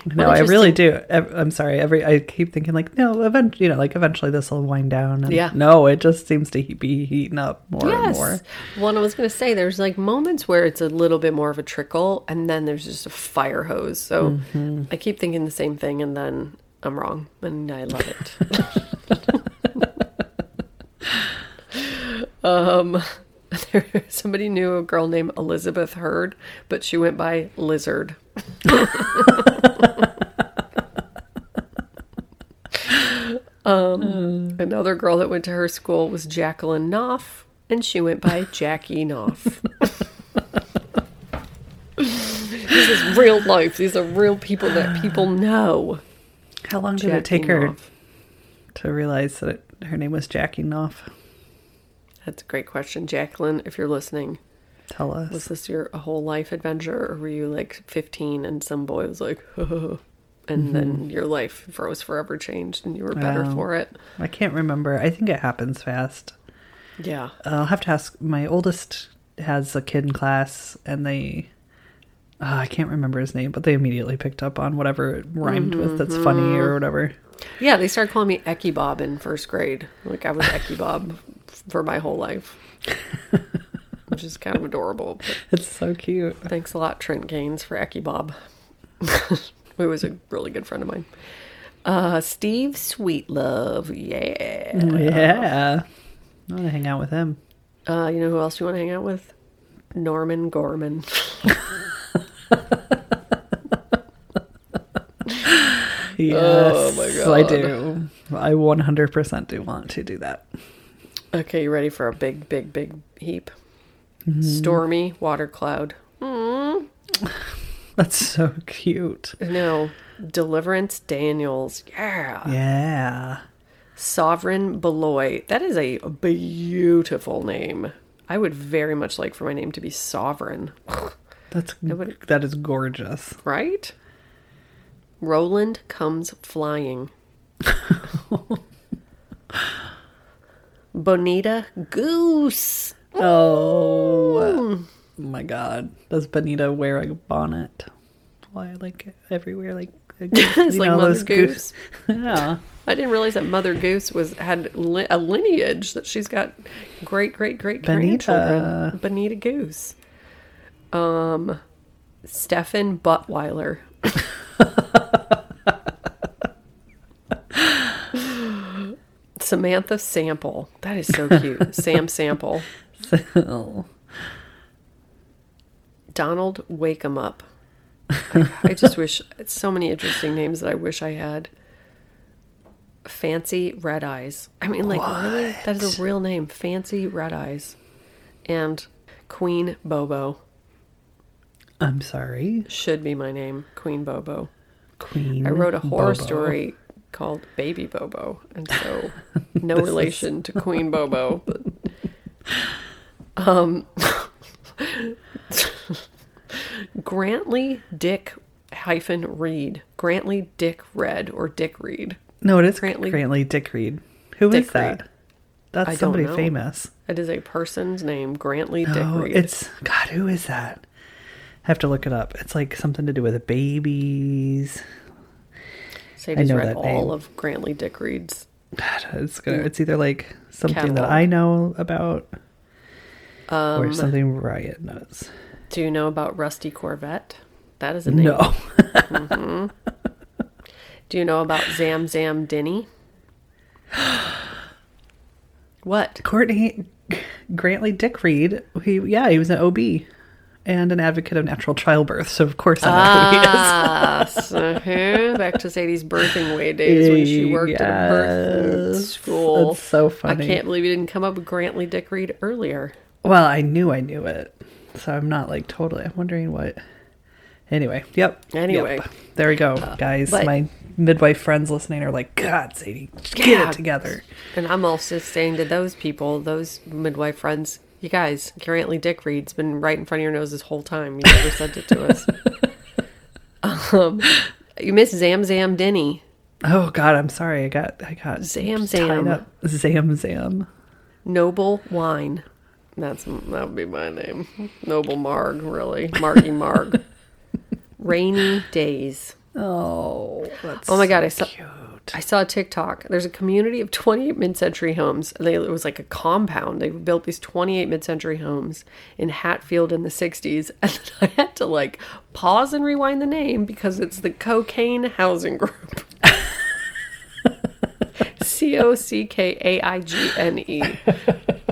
No, I really do. I'm sorry. Every I keep thinking like, no, eventually, you know, like eventually this will wind down. And Yeah. No, it just seems to be heating up more and Yes. more. Well, I was going to say there's like moments where it's a little bit more of a trickle, and then there's just a fire hose. So Mm-hmm. I keep thinking the same thing, and then I'm wrong, and I love it. (laughs) (laughs) um, there, (laughs) somebody knew a girl named Elizabeth Hurd, but she went by Lizard. (laughs) Um, Another girl that went to her school was Jacqueline Knopf, and she went by (laughs) Jackie Knopf. this is real life. These are real people that people (sighs) know. How long did Jackie it take her to realize that it, her name was Jackie Knopf? That's a great question, Jacqueline. If you're listening, Tell us. was this your a whole life adventure, or were you like 15 and some boy was like, (laughs) and then your life was forever changed and you were better Wow. for it? I can't remember. I think it happens fast. Yeah. I'll have to ask. My oldest has a kid in class, and they. Uh, I can't remember his name, but they immediately picked up on whatever it rhymed with that's funny or whatever. Yeah, they started calling me Ecky Bob in first grade. Like I was Ecky Bob for my whole life, which is kind of adorable. It's so cute. thanks a lot, Trent Gaines, for Ecky Bob. (laughs) Who was a really good friend of mine. Uh, Steve Sweetlove, yeah. Yeah. I want to hang out with him. Uh, you know who else you want to hang out with? Norman Gorman. (laughs) Yes, oh my God. I do. I 100% do want to do that. Okay, you ready for a big, big, big heap? Mm-hmm. Stormy water cloud. Mm. That's so cute. No, Deliverance Daniels. Yeah. Yeah. Sovereign Beloy. That is a beautiful name. I would very much like for my name to be Sovereign, That's would- that is gorgeous. right? Roland comes flying. (laughs) Bonita Goose. Oh my god. Does Benita wear a bonnet? Why like everywhere like (laughs) It's like Mother those Goose. (laughs) yeah. I didn't realize that Mother Goose was had li- a lineage that she's got great great great grandchildren. Bonita Goose. Um, Stefan Buttweiler. (laughs) Samantha Sample. That is so cute. (laughs) Sam Sample. So, Donald Wake 'em Up. I, (laughs) I just wish so many interesting names that I wish I had. Fancy Red Eyes. I mean, like, really? That is a real name. Fancy Red Eyes. And Queen Bobo I'm sorry. should be my name. Queen Bobo. Queen. I wrote a horror Bobo. story called Baby Bobo, and so (laughs) no relation to Queen (laughs) Bobo. But, um, Grantley Dick hyphen Reed. Grantley Dick Red or Dick Reed. No, it is Grantley- Grantley, Dick Reed. Who is Dick that? Reed. That's I somebody famous. It is a person's name. Grantley Dick Oh, Reed. it's God. Who is that? I have to look it up. It's like something to do with babies. Sadie's know read that all name. of Grantley Dick Reed's. God, it's gonna. It's either like something that I know about, Um, or something Riot knows. Do you know about Rusty Corvette? That is a name. No. (laughs) Do you know about Zam Zam Denny? (gasps) what? Courtney Grantley Dick Reed. He yeah, he was an OB and an advocate of natural childbirth. So of course I know (laughs) who he is. Ah, so, huh, back to Sadie's birthing way days when she worked at a birth school. that's so funny. I can't believe you didn't come up with Grantley Dick Reed earlier. Well, I knew I knew it, so I'm not like totally. I'm wondering what. Anyway, yep. Anyway. yep. there we go, guys. but- My midwife friends listening are like, God, Sadie, get Yeah. it together. And I'm also saying to those people, those midwife friends, you guys, Grantley Dick Reed's been right in front of your nose this whole time. You never sent it to us. (laughs) um, you miss Zam Zam Denny. Oh God, I'm sorry. I got I got Zam Zam. Zam Zam. Noble Wine. That's that would be my name. Noble Marg, really. Margy Marg. (laughs) Rainy Days. Oh, that's Oh my god, so I saw cute. I saw a TikTok. There's a community of 28 mid-century homes. They, it was like a compound. They built these 28 mid-century homes in Hatfield in the 60s, (laughs) and then I had to like pause and rewind the name because it's the Cockaigne Housing Group. (laughs) C O C K A I G N E.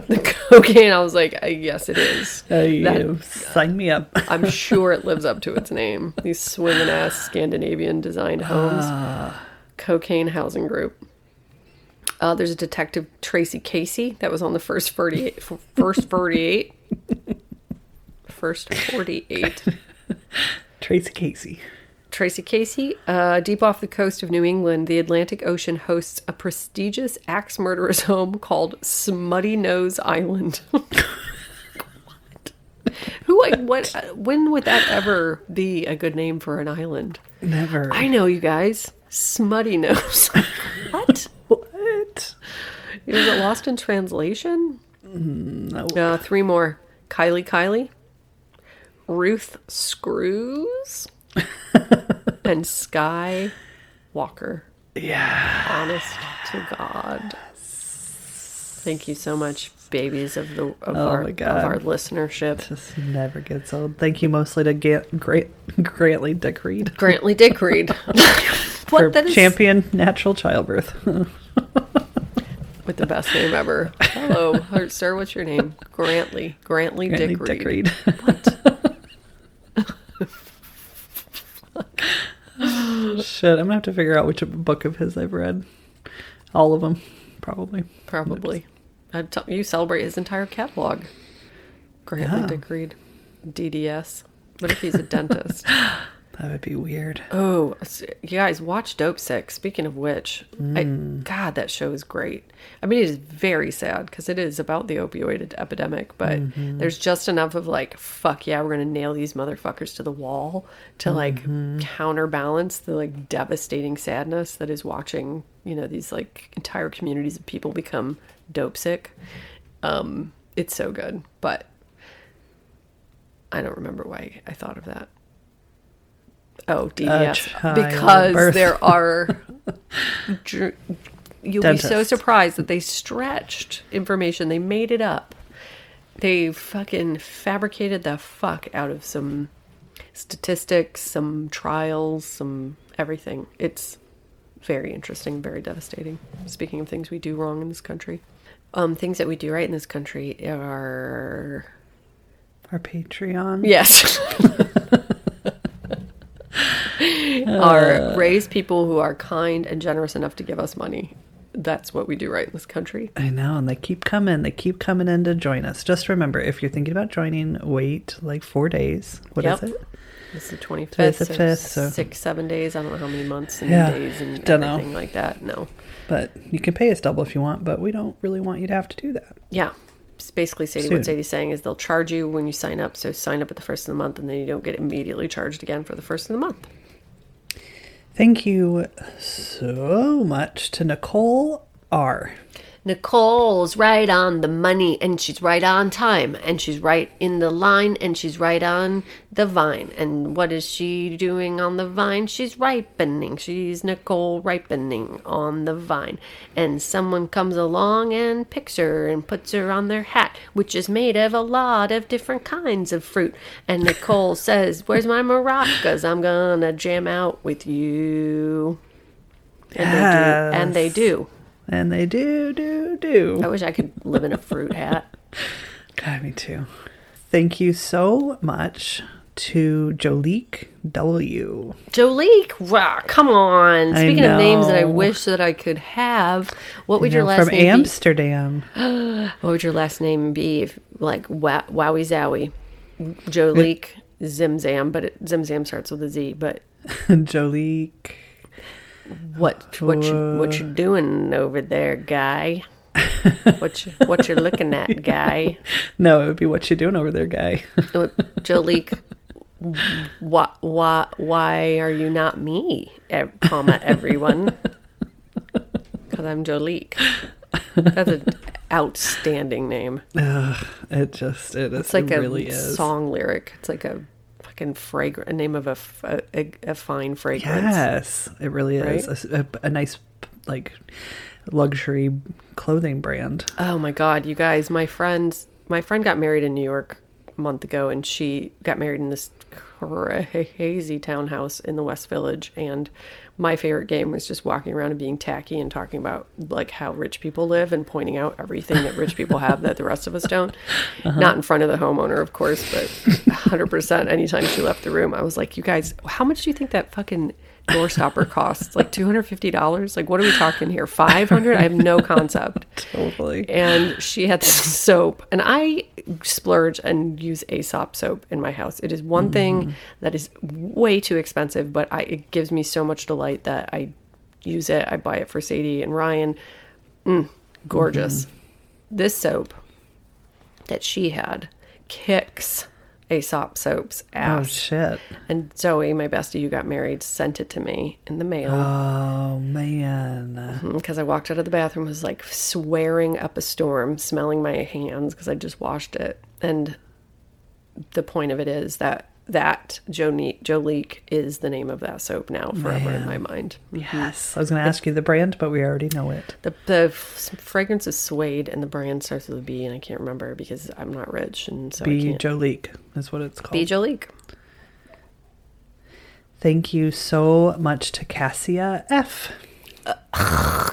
The cocaine. I was like, uh, yes, it is. Uh, That- sign me up. (laughs) I'm sure it lives up to its name. These swinging ass Scandinavian designed homes. Cockaigne Housing Group. Uh, there's a detective Tracy Casey that was on the first 48. First 48. First 48. (laughs) Tracy Casey. Tracy Casey, uh, deep off the coast of New England, the Atlantic Ocean hosts a prestigious axe murderer's (laughs) home called Smuttynose Island. what? (laughs) Who? Like, what? uh, When would that ever be a good name for an island? Never. I know, you guys. Smuttynose. (laughs) what? what? Is it lost in translation? No. Uh, three more. Kylie Kylie, Ruth Screws, (laughs) and Sky Walker. Yeah. Honest to God. Thank you so much, babies of the of, Oh our, of our listenership. This never gets old. Thank you mostly to Ga- Great Grantley Dick Reed Grantley Dick Reed. (laughs) (laughs) what? That is champion natural childbirth. (laughs) with the best name ever. Hello, sir. What's your name? Grantley. Grantley, Grantley Dick, Reed. Shit, I'm gonna have to figure out which book of his I've read. All of them, probably. Probably. You celebrate his entire catalog. Grantley Yeah. Dick Reed. DDS. What if he's a dentist? (laughs) That would be weird. Oh, you guys watch Dopesick. Speaking of which, I, mm. God, that show is great. I mean, it is very sad because it is about the opioid epidemic, but mm-hmm. there's just enough of like, fuck yeah, we're gonna nail these motherfuckers to the wall to like mm-hmm. counterbalance the like devastating sadness that is watching, you know, these like entire communities of people become dope sick. Um, it's so good, but I don't remember why I thought of that. Oh, DDS. Because birth. there are. (laughs) dr- You'll be so surprised that they stretched information. They made it up. They fucking fabricated the fuck out of some statistics, some trials, some everything. It's very interesting, very devastating. Speaking of things we do wrong in this country, um, things that we do right in this country are Our Patreon. Yes. (laughs) are raise people who are kind and generous enough to give us money. That's what we do right in this country. I know, and they keep coming. They keep coming in to join us. Just remember, if you're thinking about joining, wait like four days. What is Yep. it? It's the 25th, Today's the 5th, so- six, seven days. I don't know how many months and Yeah, days and dunno. like that. No. But you can pay us double if you want, but we don't really want you to have to do that. Yeah. It's basically Sadie, Soon. what Sadie's saying is they'll charge you when you sign up. So sign up at the first of the month and then you don't get immediately charged again for the first of the month. Thank you so much to Nicole R. Nicole's right on the money and she's right on time and she's right in the line and she's right on the vine. And what is she doing on the vine? She's ripening. She's Nicole ripening on the vine. And someone comes along and picks her and puts her on their hat, which is made of a lot of different kinds of fruit. And Nicole (laughs) says, Where's my maracas? I'm gonna jam out with you. And they do. And they do. And they do, do, do. I wish I could live in a fruit hat. (laughs) God, me too. Thank you so much to Jolique W. Jolique, wow, come on. Speaking of names that I wish that I could have, what would your Now, last from name From Amsterdam. (gasps) What would your last name be? If, like wow, Wowie Zowie, Jolique, Zimzam, but it, Zimzam starts with a Z. But (laughs) Jolique. What what you what you doing over there, guy? what you what you're looking at, (laughs) guy? No, it would be what you doing over there, guy. Oh, Jolique, (laughs) why, why, why are you not me, comma, everyone? Because I'm Jolique. That's an outstanding name. it just it. It's like it a really is. song lyric. It's like a fucking fragrant, a name of a a fine fragrance. Yes, it really is a, a- a nice like luxury clothing brand. Oh my god, you guys, my friends my friend got married in New York a month ago and she got married in this crazy townhouse in the West Village and my favorite game was just walking around and being tacky and talking about like how rich people live and pointing out everything that rich people have that the rest of us don't. (laughs) Uh-huh. Not in front of the homeowner, of course, but (laughs) 100% anytime she left the room, I was like, "You guys, how much do you think that fucking door stopper (laughs) costs? Like $250? Like what are we talking here? 500? I have no (laughs) concept." Totally. and she had this (laughs) soap and i splurge and use aesop soap in my house it is one thing that is way too expensive but I, it gives me so much delight that i use it i buy it for sadie and ryan mm, gorgeous this soap that she had kicks aesop soap's Oh shit. and zoe my bestie you got married sent it to me in the mail Oh man. Mm-hmm, because I walked out of the bathroom was like swearing up a storm, smelling my hands because I just washed it. And the point of it is that that Jonique, Jolique is the name of that soap now forever in my mind. Mm-hmm. Yes. I was going to ask you the brand, but we already know it. The the f- fragrance is suede and the brand starts with a B and I can't remember because I'm not rich and so can't. Jolique is what it's called. B Jolique. Thank you so much to Cassia F.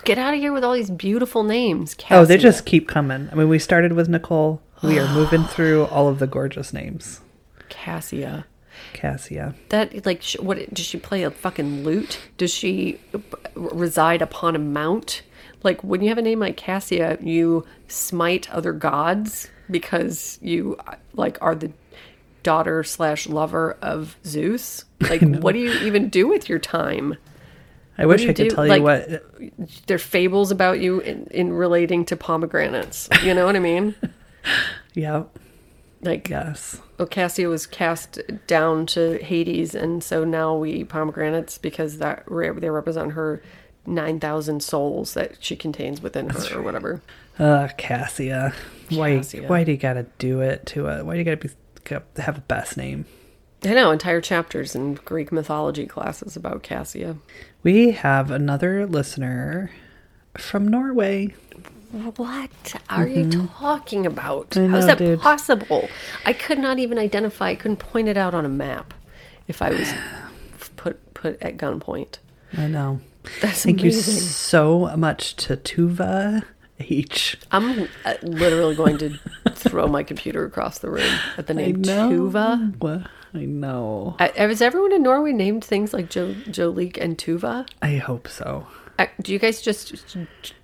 Get out of here with all these beautiful names. Cassia. Oh, they just keep coming. I mean, we started with Nicole. We are moving through all of the gorgeous names. Cassia. Cassia. That like what does she play a fucking lute? Does she reside upon a mount? Like when you have a name like Cassia, you smite other gods because you like are the daughter slash lover of Zeus. Like, (laughs) what do you even do with your time? I wish I could do? tell Like- you what. There are fables about you in, in relating to pomegranates. You know what I mean? (laughs) Yeah. Like, Yes. Ocasio was cast down to Hades, and so now we eat pomegranates because that re- they represent her nine thousand souls that she contains within her, or whatever. Uh, Cassia. Why? Cassia. Why do you gotta do it to a? Why do you gotta be gotta have a best name? I know entire chapters in Greek mythology classes about Cassia. We have another listener from Norway. What are you talking about? Mm-hmm. How is that dude. possible? I could not even identify. I couldn't point it out on a map if I was put put at gunpoint. I know. That's Thank amazing. you so much to Tuva H. I'm uh, literally going to throw my computer across the room at the I name know. Tuva. I know. Uh, Has everyone in Norway named things like jo- Jolique and Tuva? I hope so. Uh, Do you guys just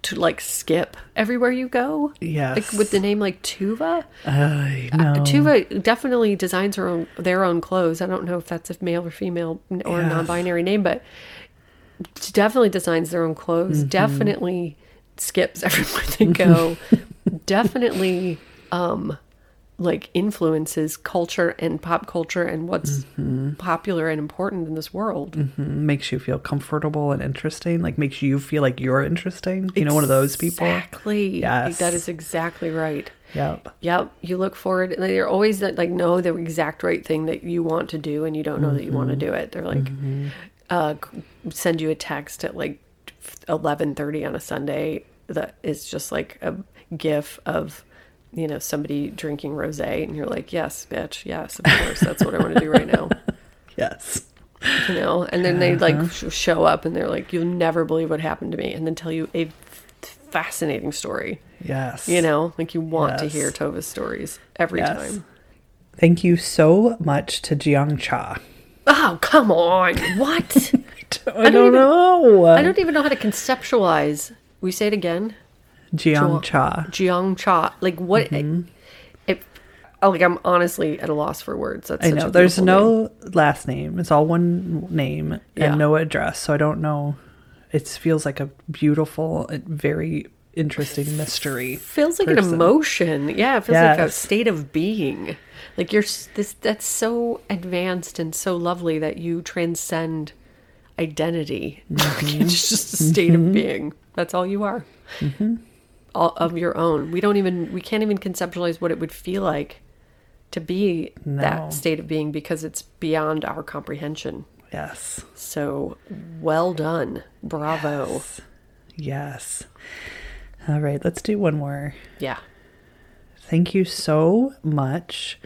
to like skip everywhere you go? Yes. Like with the name like Tuva? I know. Tuva definitely designs her own their own clothes. I don't know if that's a male or female or Yes. non-binary name, but definitely designs their own clothes. Mm-hmm. Definitely skips (laughs) everywhere they go. definitely um like influences culture and pop culture and what's Mm-hmm. popular and important in this world. makes you feel comfortable and interesting. Like makes you feel like you're interesting. You know, one of those people. Exactly. Yes. That is exactly right. Yep. Yep, you look forward, and they're always that like know the exact right thing that you want to do, and you don't know that you want to do it. They're like, uh, send you a text at like eleven thirty on a Sunday that is just like a gif of you know somebody drinking rosé, and you're like, yes, bitch, yes, of course, that's what I want to do right now. (laughs) Yes. You know, and then they like uh-huh. sh- show up, and they're like, you'll never believe what happened to me, and then tell you a f- fascinating story. Yes. You know, like you want to hear Tova's stories every Yes. time. Thank you so much to Jiang Cha. Oh, come on. What? (laughs) I don't, know. I don't even know how to conceptualize. We say it again. Jiang Cha. Jiang Cha. Like what Mm-hmm. it, oh, like I'm honestly at a loss for words. That's I know. There's name. no last name. It's all one name Yeah. and no address. So I don't know. It feels like a beautiful, uh, very interesting mystery. feels like an emotion. Yeah, it feels like a state of being. Like you're this that's so advanced and so lovely that you transcend identity. (laughs) Mm-hmm. it's just a state of being. That's all you are. All of your own. We don't even we can't even conceptualize what it would feel like to be No. that state of being because it's beyond our comprehension. Yes. So well done. Bravo. Yes. All right. Let's do one more. Yeah. Thank you so much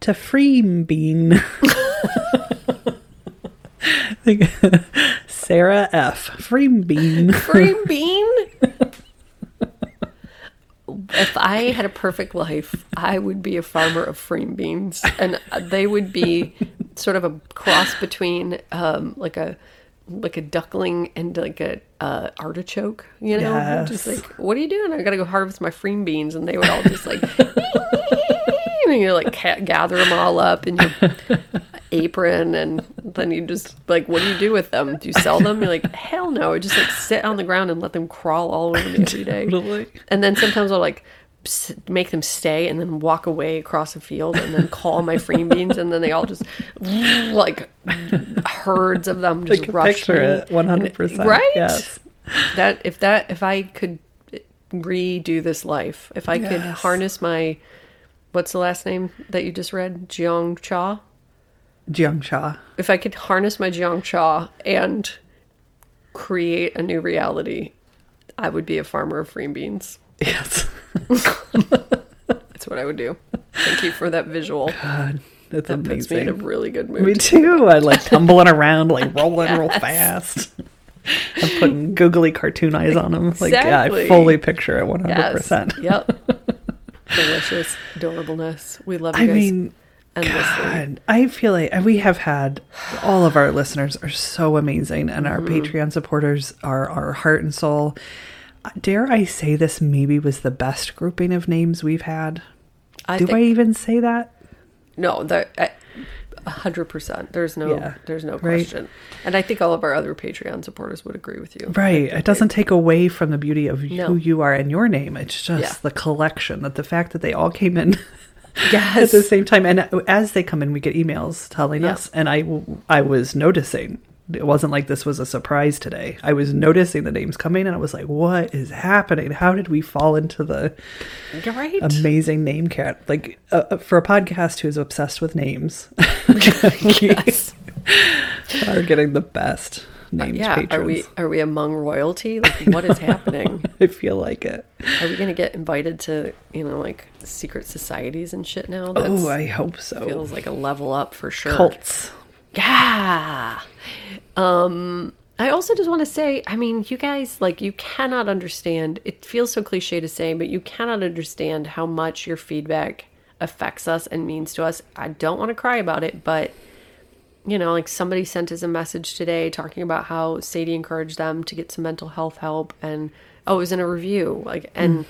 to Freembean. (laughs) Sarah F. Freembean. Green bean. If I had a perfect life, I would be a farmer of frame beans, and they would be sort of a cross between um, like a like a duckling and like a uh, artichoke. You know, just like what are you doing? I gotta go harvest my frame beans, and they would all just like. (laughs) And you like ca- gather them all up in your apron, and then you just like, what do you do with them? Do you sell them? You're like, hell no! I just like sit on the ground and let them crawl all over me every day. Totally. And then sometimes I'll like make them stay and then walk away across a field and then call my free beans and then they all just like herds of them just rush picture me. it 100%. Right? Yes. That if that if I could redo this life, if I could harness my what's the last name that you just read? Jiang Cha. Jiang Cha. If I could harness my Jiang Cha and create a new reality, I would be a farmer of green beans. Yes. That's what I would do. Thank you for that visual. God, that's That puts me in a really good mood. Me too. I like (laughs) tumbling around, like rolling real fast. I'm putting googly cartoon eyes on them. Like, yeah, I fully picture it 100%. Yep. Delicious adorableness. We love you I guys mean, endlessly. God, I feel like we have had all of our listeners are so amazing, and our Mm-hmm. Patreon supporters are our heart and soul. Dare I say this maybe was the best grouping of names we've had? I Do think I even say that? no, the hundred percent. There's no, Yeah. there's no Right. question. And I think all of our other Patreon supporters would agree with you. Right. It doesn't take away from the beauty of No. who you are and your name. It's just Yeah. the collection that the fact that they all came in (laughs) at the same time. And as they come in, we get emails telling us. And I, I was noticing. It wasn't like this was a surprise today. I was noticing the names coming, and I was like, "What is happening? How did we fall into the right. amazing name cat? Like uh, uh, for a podcast who's obsessed with names, (laughs) yes. we (laughs) are getting the best named Yeah. patrons. Are we are we among royalty? (laughs) Like what is happening? I feel like it. Are we gonna get invited to, you know, like secret societies and shit now? Oh, I hope so. feels like a level up for sure. Cults. Yeah. Um I also just want to say, I mean, you guys like you cannot understand. It feels so cliche to say, but you cannot understand how much your feedback affects us and means to us. I don't want to cry about it, but you know, like somebody sent us a message today talking about how Sadie encouraged them to get some mental health help and oh, it was in a review. Like and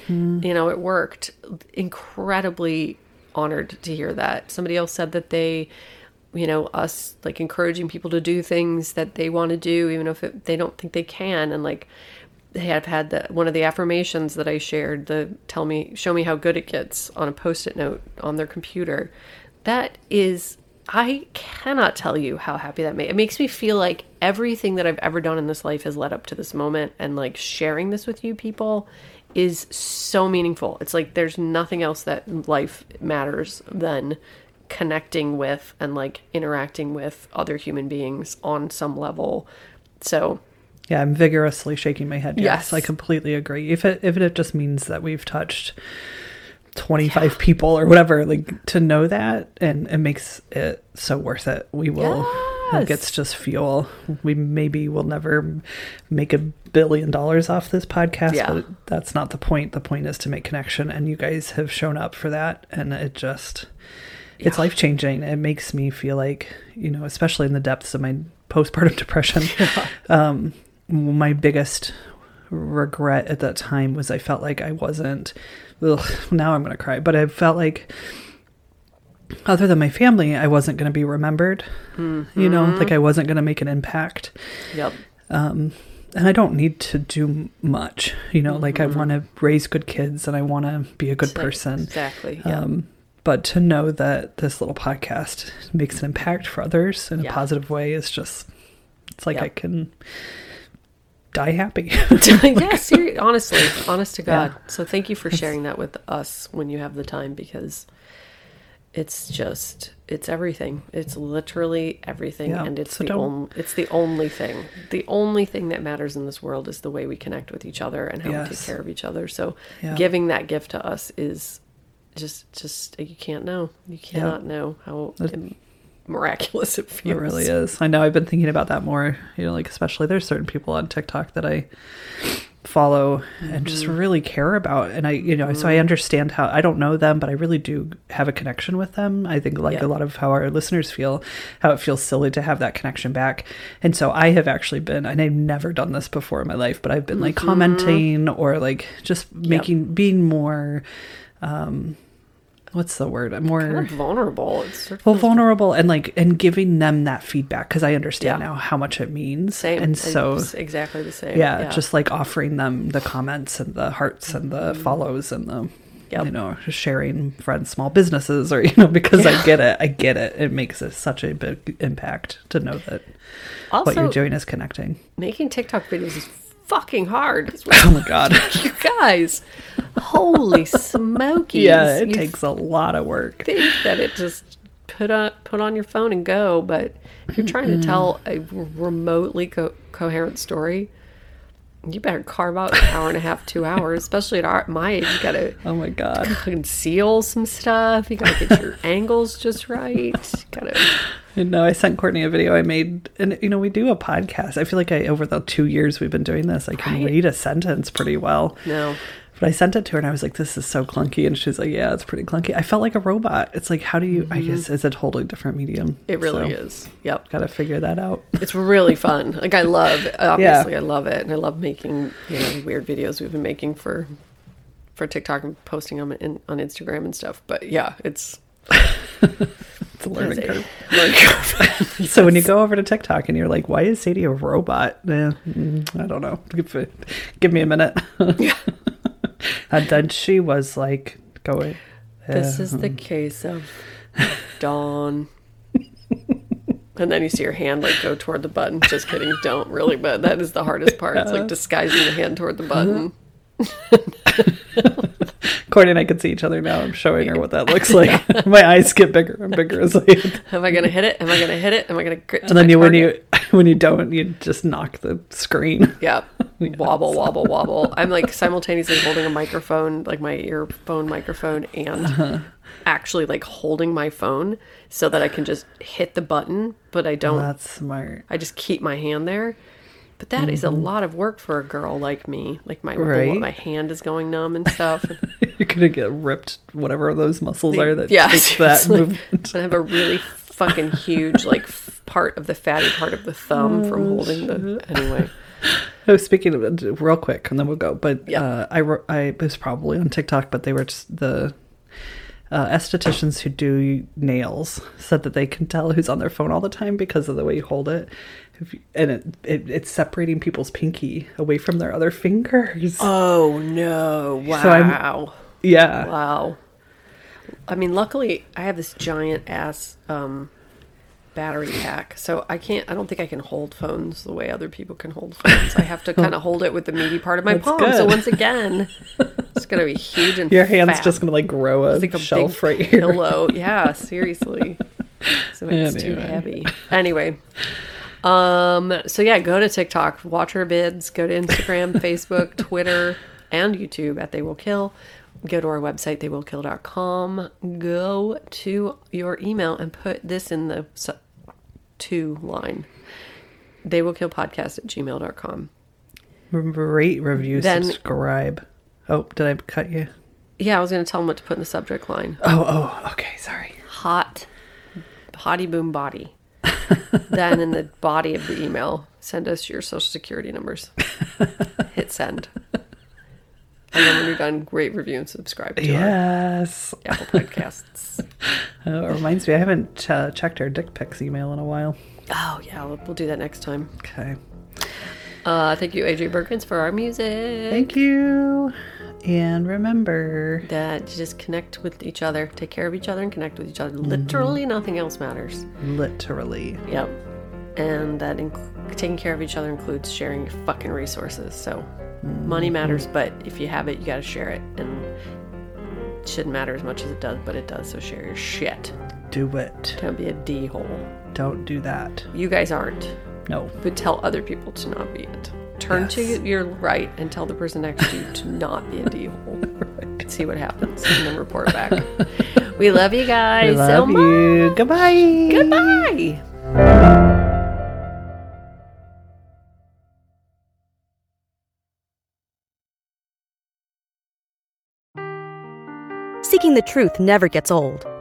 you know, it worked. Incredibly honored to hear that. Somebody else said that they you know, us like encouraging people to do things that they want to do even if it, they don't think they can and like they have had the, one of the affirmations that I shared, the tell me, show me how good it gets on a post it note on their computer. That is, I cannot tell you how happy that made. It makes me feel like everything that I've ever done in this life has led up to this moment, and like sharing this with you people is so meaningful. It's like there's nothing else that life matters than connecting with and like interacting with other human beings on some level. So Yeah, I'm vigorously shaking my head. Yes, Yes. I completely agree. If it if it just means that we've touched 25 people or whatever, like to know that and it makes it so worth it. We will Yes. it gets just fuel. We maybe will never make a billion dollars off this podcast, Yeah. but that's not the point. The point is to make connection and you guys have shown up for that and it just it's life changing. It makes me feel like, you know, especially in the depths of my postpartum (laughs) depression, um, my biggest regret at that time was I felt like I wasn't. Ugh, now I'm going to cry, but I felt like, other than my family, I wasn't going to be remembered. You know, like I wasn't going to make an impact yep. and I don't need to do much. You know, like I want to raise good kids and I want to be a good person. Exactly. Yeah. Um, but to know that this little podcast makes an impact for others in a positive way is just, it's like Yep. I can die happy. (laughs) (laughs) yeah, seriously, honestly, honest to (laughs) God. Yeah. So thank you for sharing that with us when you have the time because it's just it's everything. It's literally everything Yeah, and it's so the only it's the only thing. The only thing that matters in this world is the way we connect with each other and how we take care of each other. So Yeah. giving that gift to us is just just you can't know. You cannot know how miraculous it feels. It really is. I know I've been thinking about that more, you know, like especially there's certain people on TikTok that I follow and just Mm-hmm. really care about and I you know so I understand how I don't know them but I really do have a connection with them. I think like Yeah. a lot of how our listeners feel how it feels silly to have that connection back. And so I have actually been and I've never done this before in my life but I've been like Mm-hmm. commenting or like just making being more um what's the word? more Kind of vulnerable. It's sort of well vulnerable and like and giving them that feedback because i understand Yeah. now how much it means same. and so It's exactly the same. yeah, just like offering them the comments and the hearts and the mm-hmm. follows and the Yep. you know sharing friends small businesses or (laughs) you know because i get it i get it it makes a, such a big impact to know that also, what you're doing is connecting making TikTok videos is fucking hard. (laughs) oh my god (laughs) you guys, holy smokies! yeah it you takes a lot of work think that it just put on put on your phone and go, but if you're trying to tell a remotely co- coherent story, you better carve out an hour and a half, two hours. Especially at our, my age, you gotta oh my god (laughs) conceal some stuff. You gotta get your (laughs) angles just right. You gotta. No, I sent Courtney a video I made, and you know we do a podcast. I feel like I over the two years we've been doing this, I can Right. read a sentence pretty well. No. But I sent it to her, and I was like, "This is so clunky," and she's like, "Yeah, it's pretty clunky." I felt like a robot. It's like, how do you? I guess it's a totally different medium. Mm-hmm. It really So, is. Yep. Got to figure that out. It's really fun. Like I love, (laughs) obviously, I love it, and I love making you know weird videos we've been making for for TikTok and posting them in, on Instagram and stuff. But yeah, it's (laughs) It's a learning That's a curve. (laughs) learning curve. So when you go over to TikTok and you're like, "Why is Sadie a robot?" Eh, mm, I don't know. Give, give me a minute. And then she was like, "Going." This is the um, case of Dawn. (laughs) and then you see your hand like go toward the button. Just kidding, don't really, but that is the hardest part. It's like disguising the hand toward the button. Uh-huh. (laughs) (laughs) Courtney and I can see each other now. I'm showing her what that looks (laughs) like. (laughs) My eyes get bigger and bigger as I. Am I gonna hit it? Am I gonna hit it? Am I gonna grit to And then you, when you when you don't, you just knock the screen. Yeah. Wobble, wobble, wobble. I'm like simultaneously holding a microphone, like my earphone microphone, and Uh-huh. actually like holding my phone so that I can just hit the button, but I don't. That's smart. I just keep my hand there. But that is a lot of work for a girl like me. Like my Mm-hmm. Right. my hand is going numb and stuff. (laughs) You're gonna get ripped. Whatever those muscles are that yeah, takes (laughs) that movement. I have a really fucking huge like f- part of the fatty part of the thumb Oh, from holding the. Anyway, (laughs) Oh, speaking of it, real quick, and then we'll go. But Yeah. uh, I I it was probably on TikTok, but they were just the uh, estheticians who do nails said that they can tell who's on their phone all the time because of the way you hold it, you, and it, it it's separating people's pinky away from their other fingers. oh no! (laughs) So Wow. yeah, Wow. I mean, luckily I have this giant ass um, battery pack, so I can't. I don't think I can hold phones the way other people can hold phones. I have to (laughs) kind of hold it with the meaty part of my That's palm. So once again, (laughs) it's gonna be huge and your hand's fat. just gonna like grow a, It's like a shelf right here. pillow. Yeah, seriously. So it's too heavy. Anyway. Um, so yeah, go to TikTok, watch her bids, go to Instagram, (laughs) Facebook, Twitter, and YouTube at They Will Kill. Go to our website, theywillkill.com. Go to your email and put this in the su- to line. They will kill podcast at gmail.com. Rate, review, Then- subscribe. Oh, did I cut you? Yeah, I was going to tell them what to put in the subject line. Oh, oh, okay, sorry. hot hottie boom body then in the body of the email send us your social security numbers hit send and then when you're done rate review and subscribe to our Yes. apple podcasts (laughs) Oh, it reminds me, I haven't uh, checked our dick pics email in a while. oh yeah we'll, we'll do that next time Okay. uh thank you aj Berkins for our music Thank you. And remember, that just connect with each other take care of each other and connect with each other mm-hmm. literally nothing else matters literally. Yep. And that inc- taking care of each other includes sharing fucking resources. So money mm-hmm. matters, but if you have it, you got to share it. And it shouldn't matter as much as it does, but it does. So share your shit. Do it. Don't be a d hole. Don't do that. You guys aren't, No. but tell other people to not be it. Turn to your right and tell the person next to you to not be a (laughs) d hole. See what happens, and then report back. (laughs) we love you guys I so love much. you. Goodbye. Goodbye. Seeking the truth never gets old.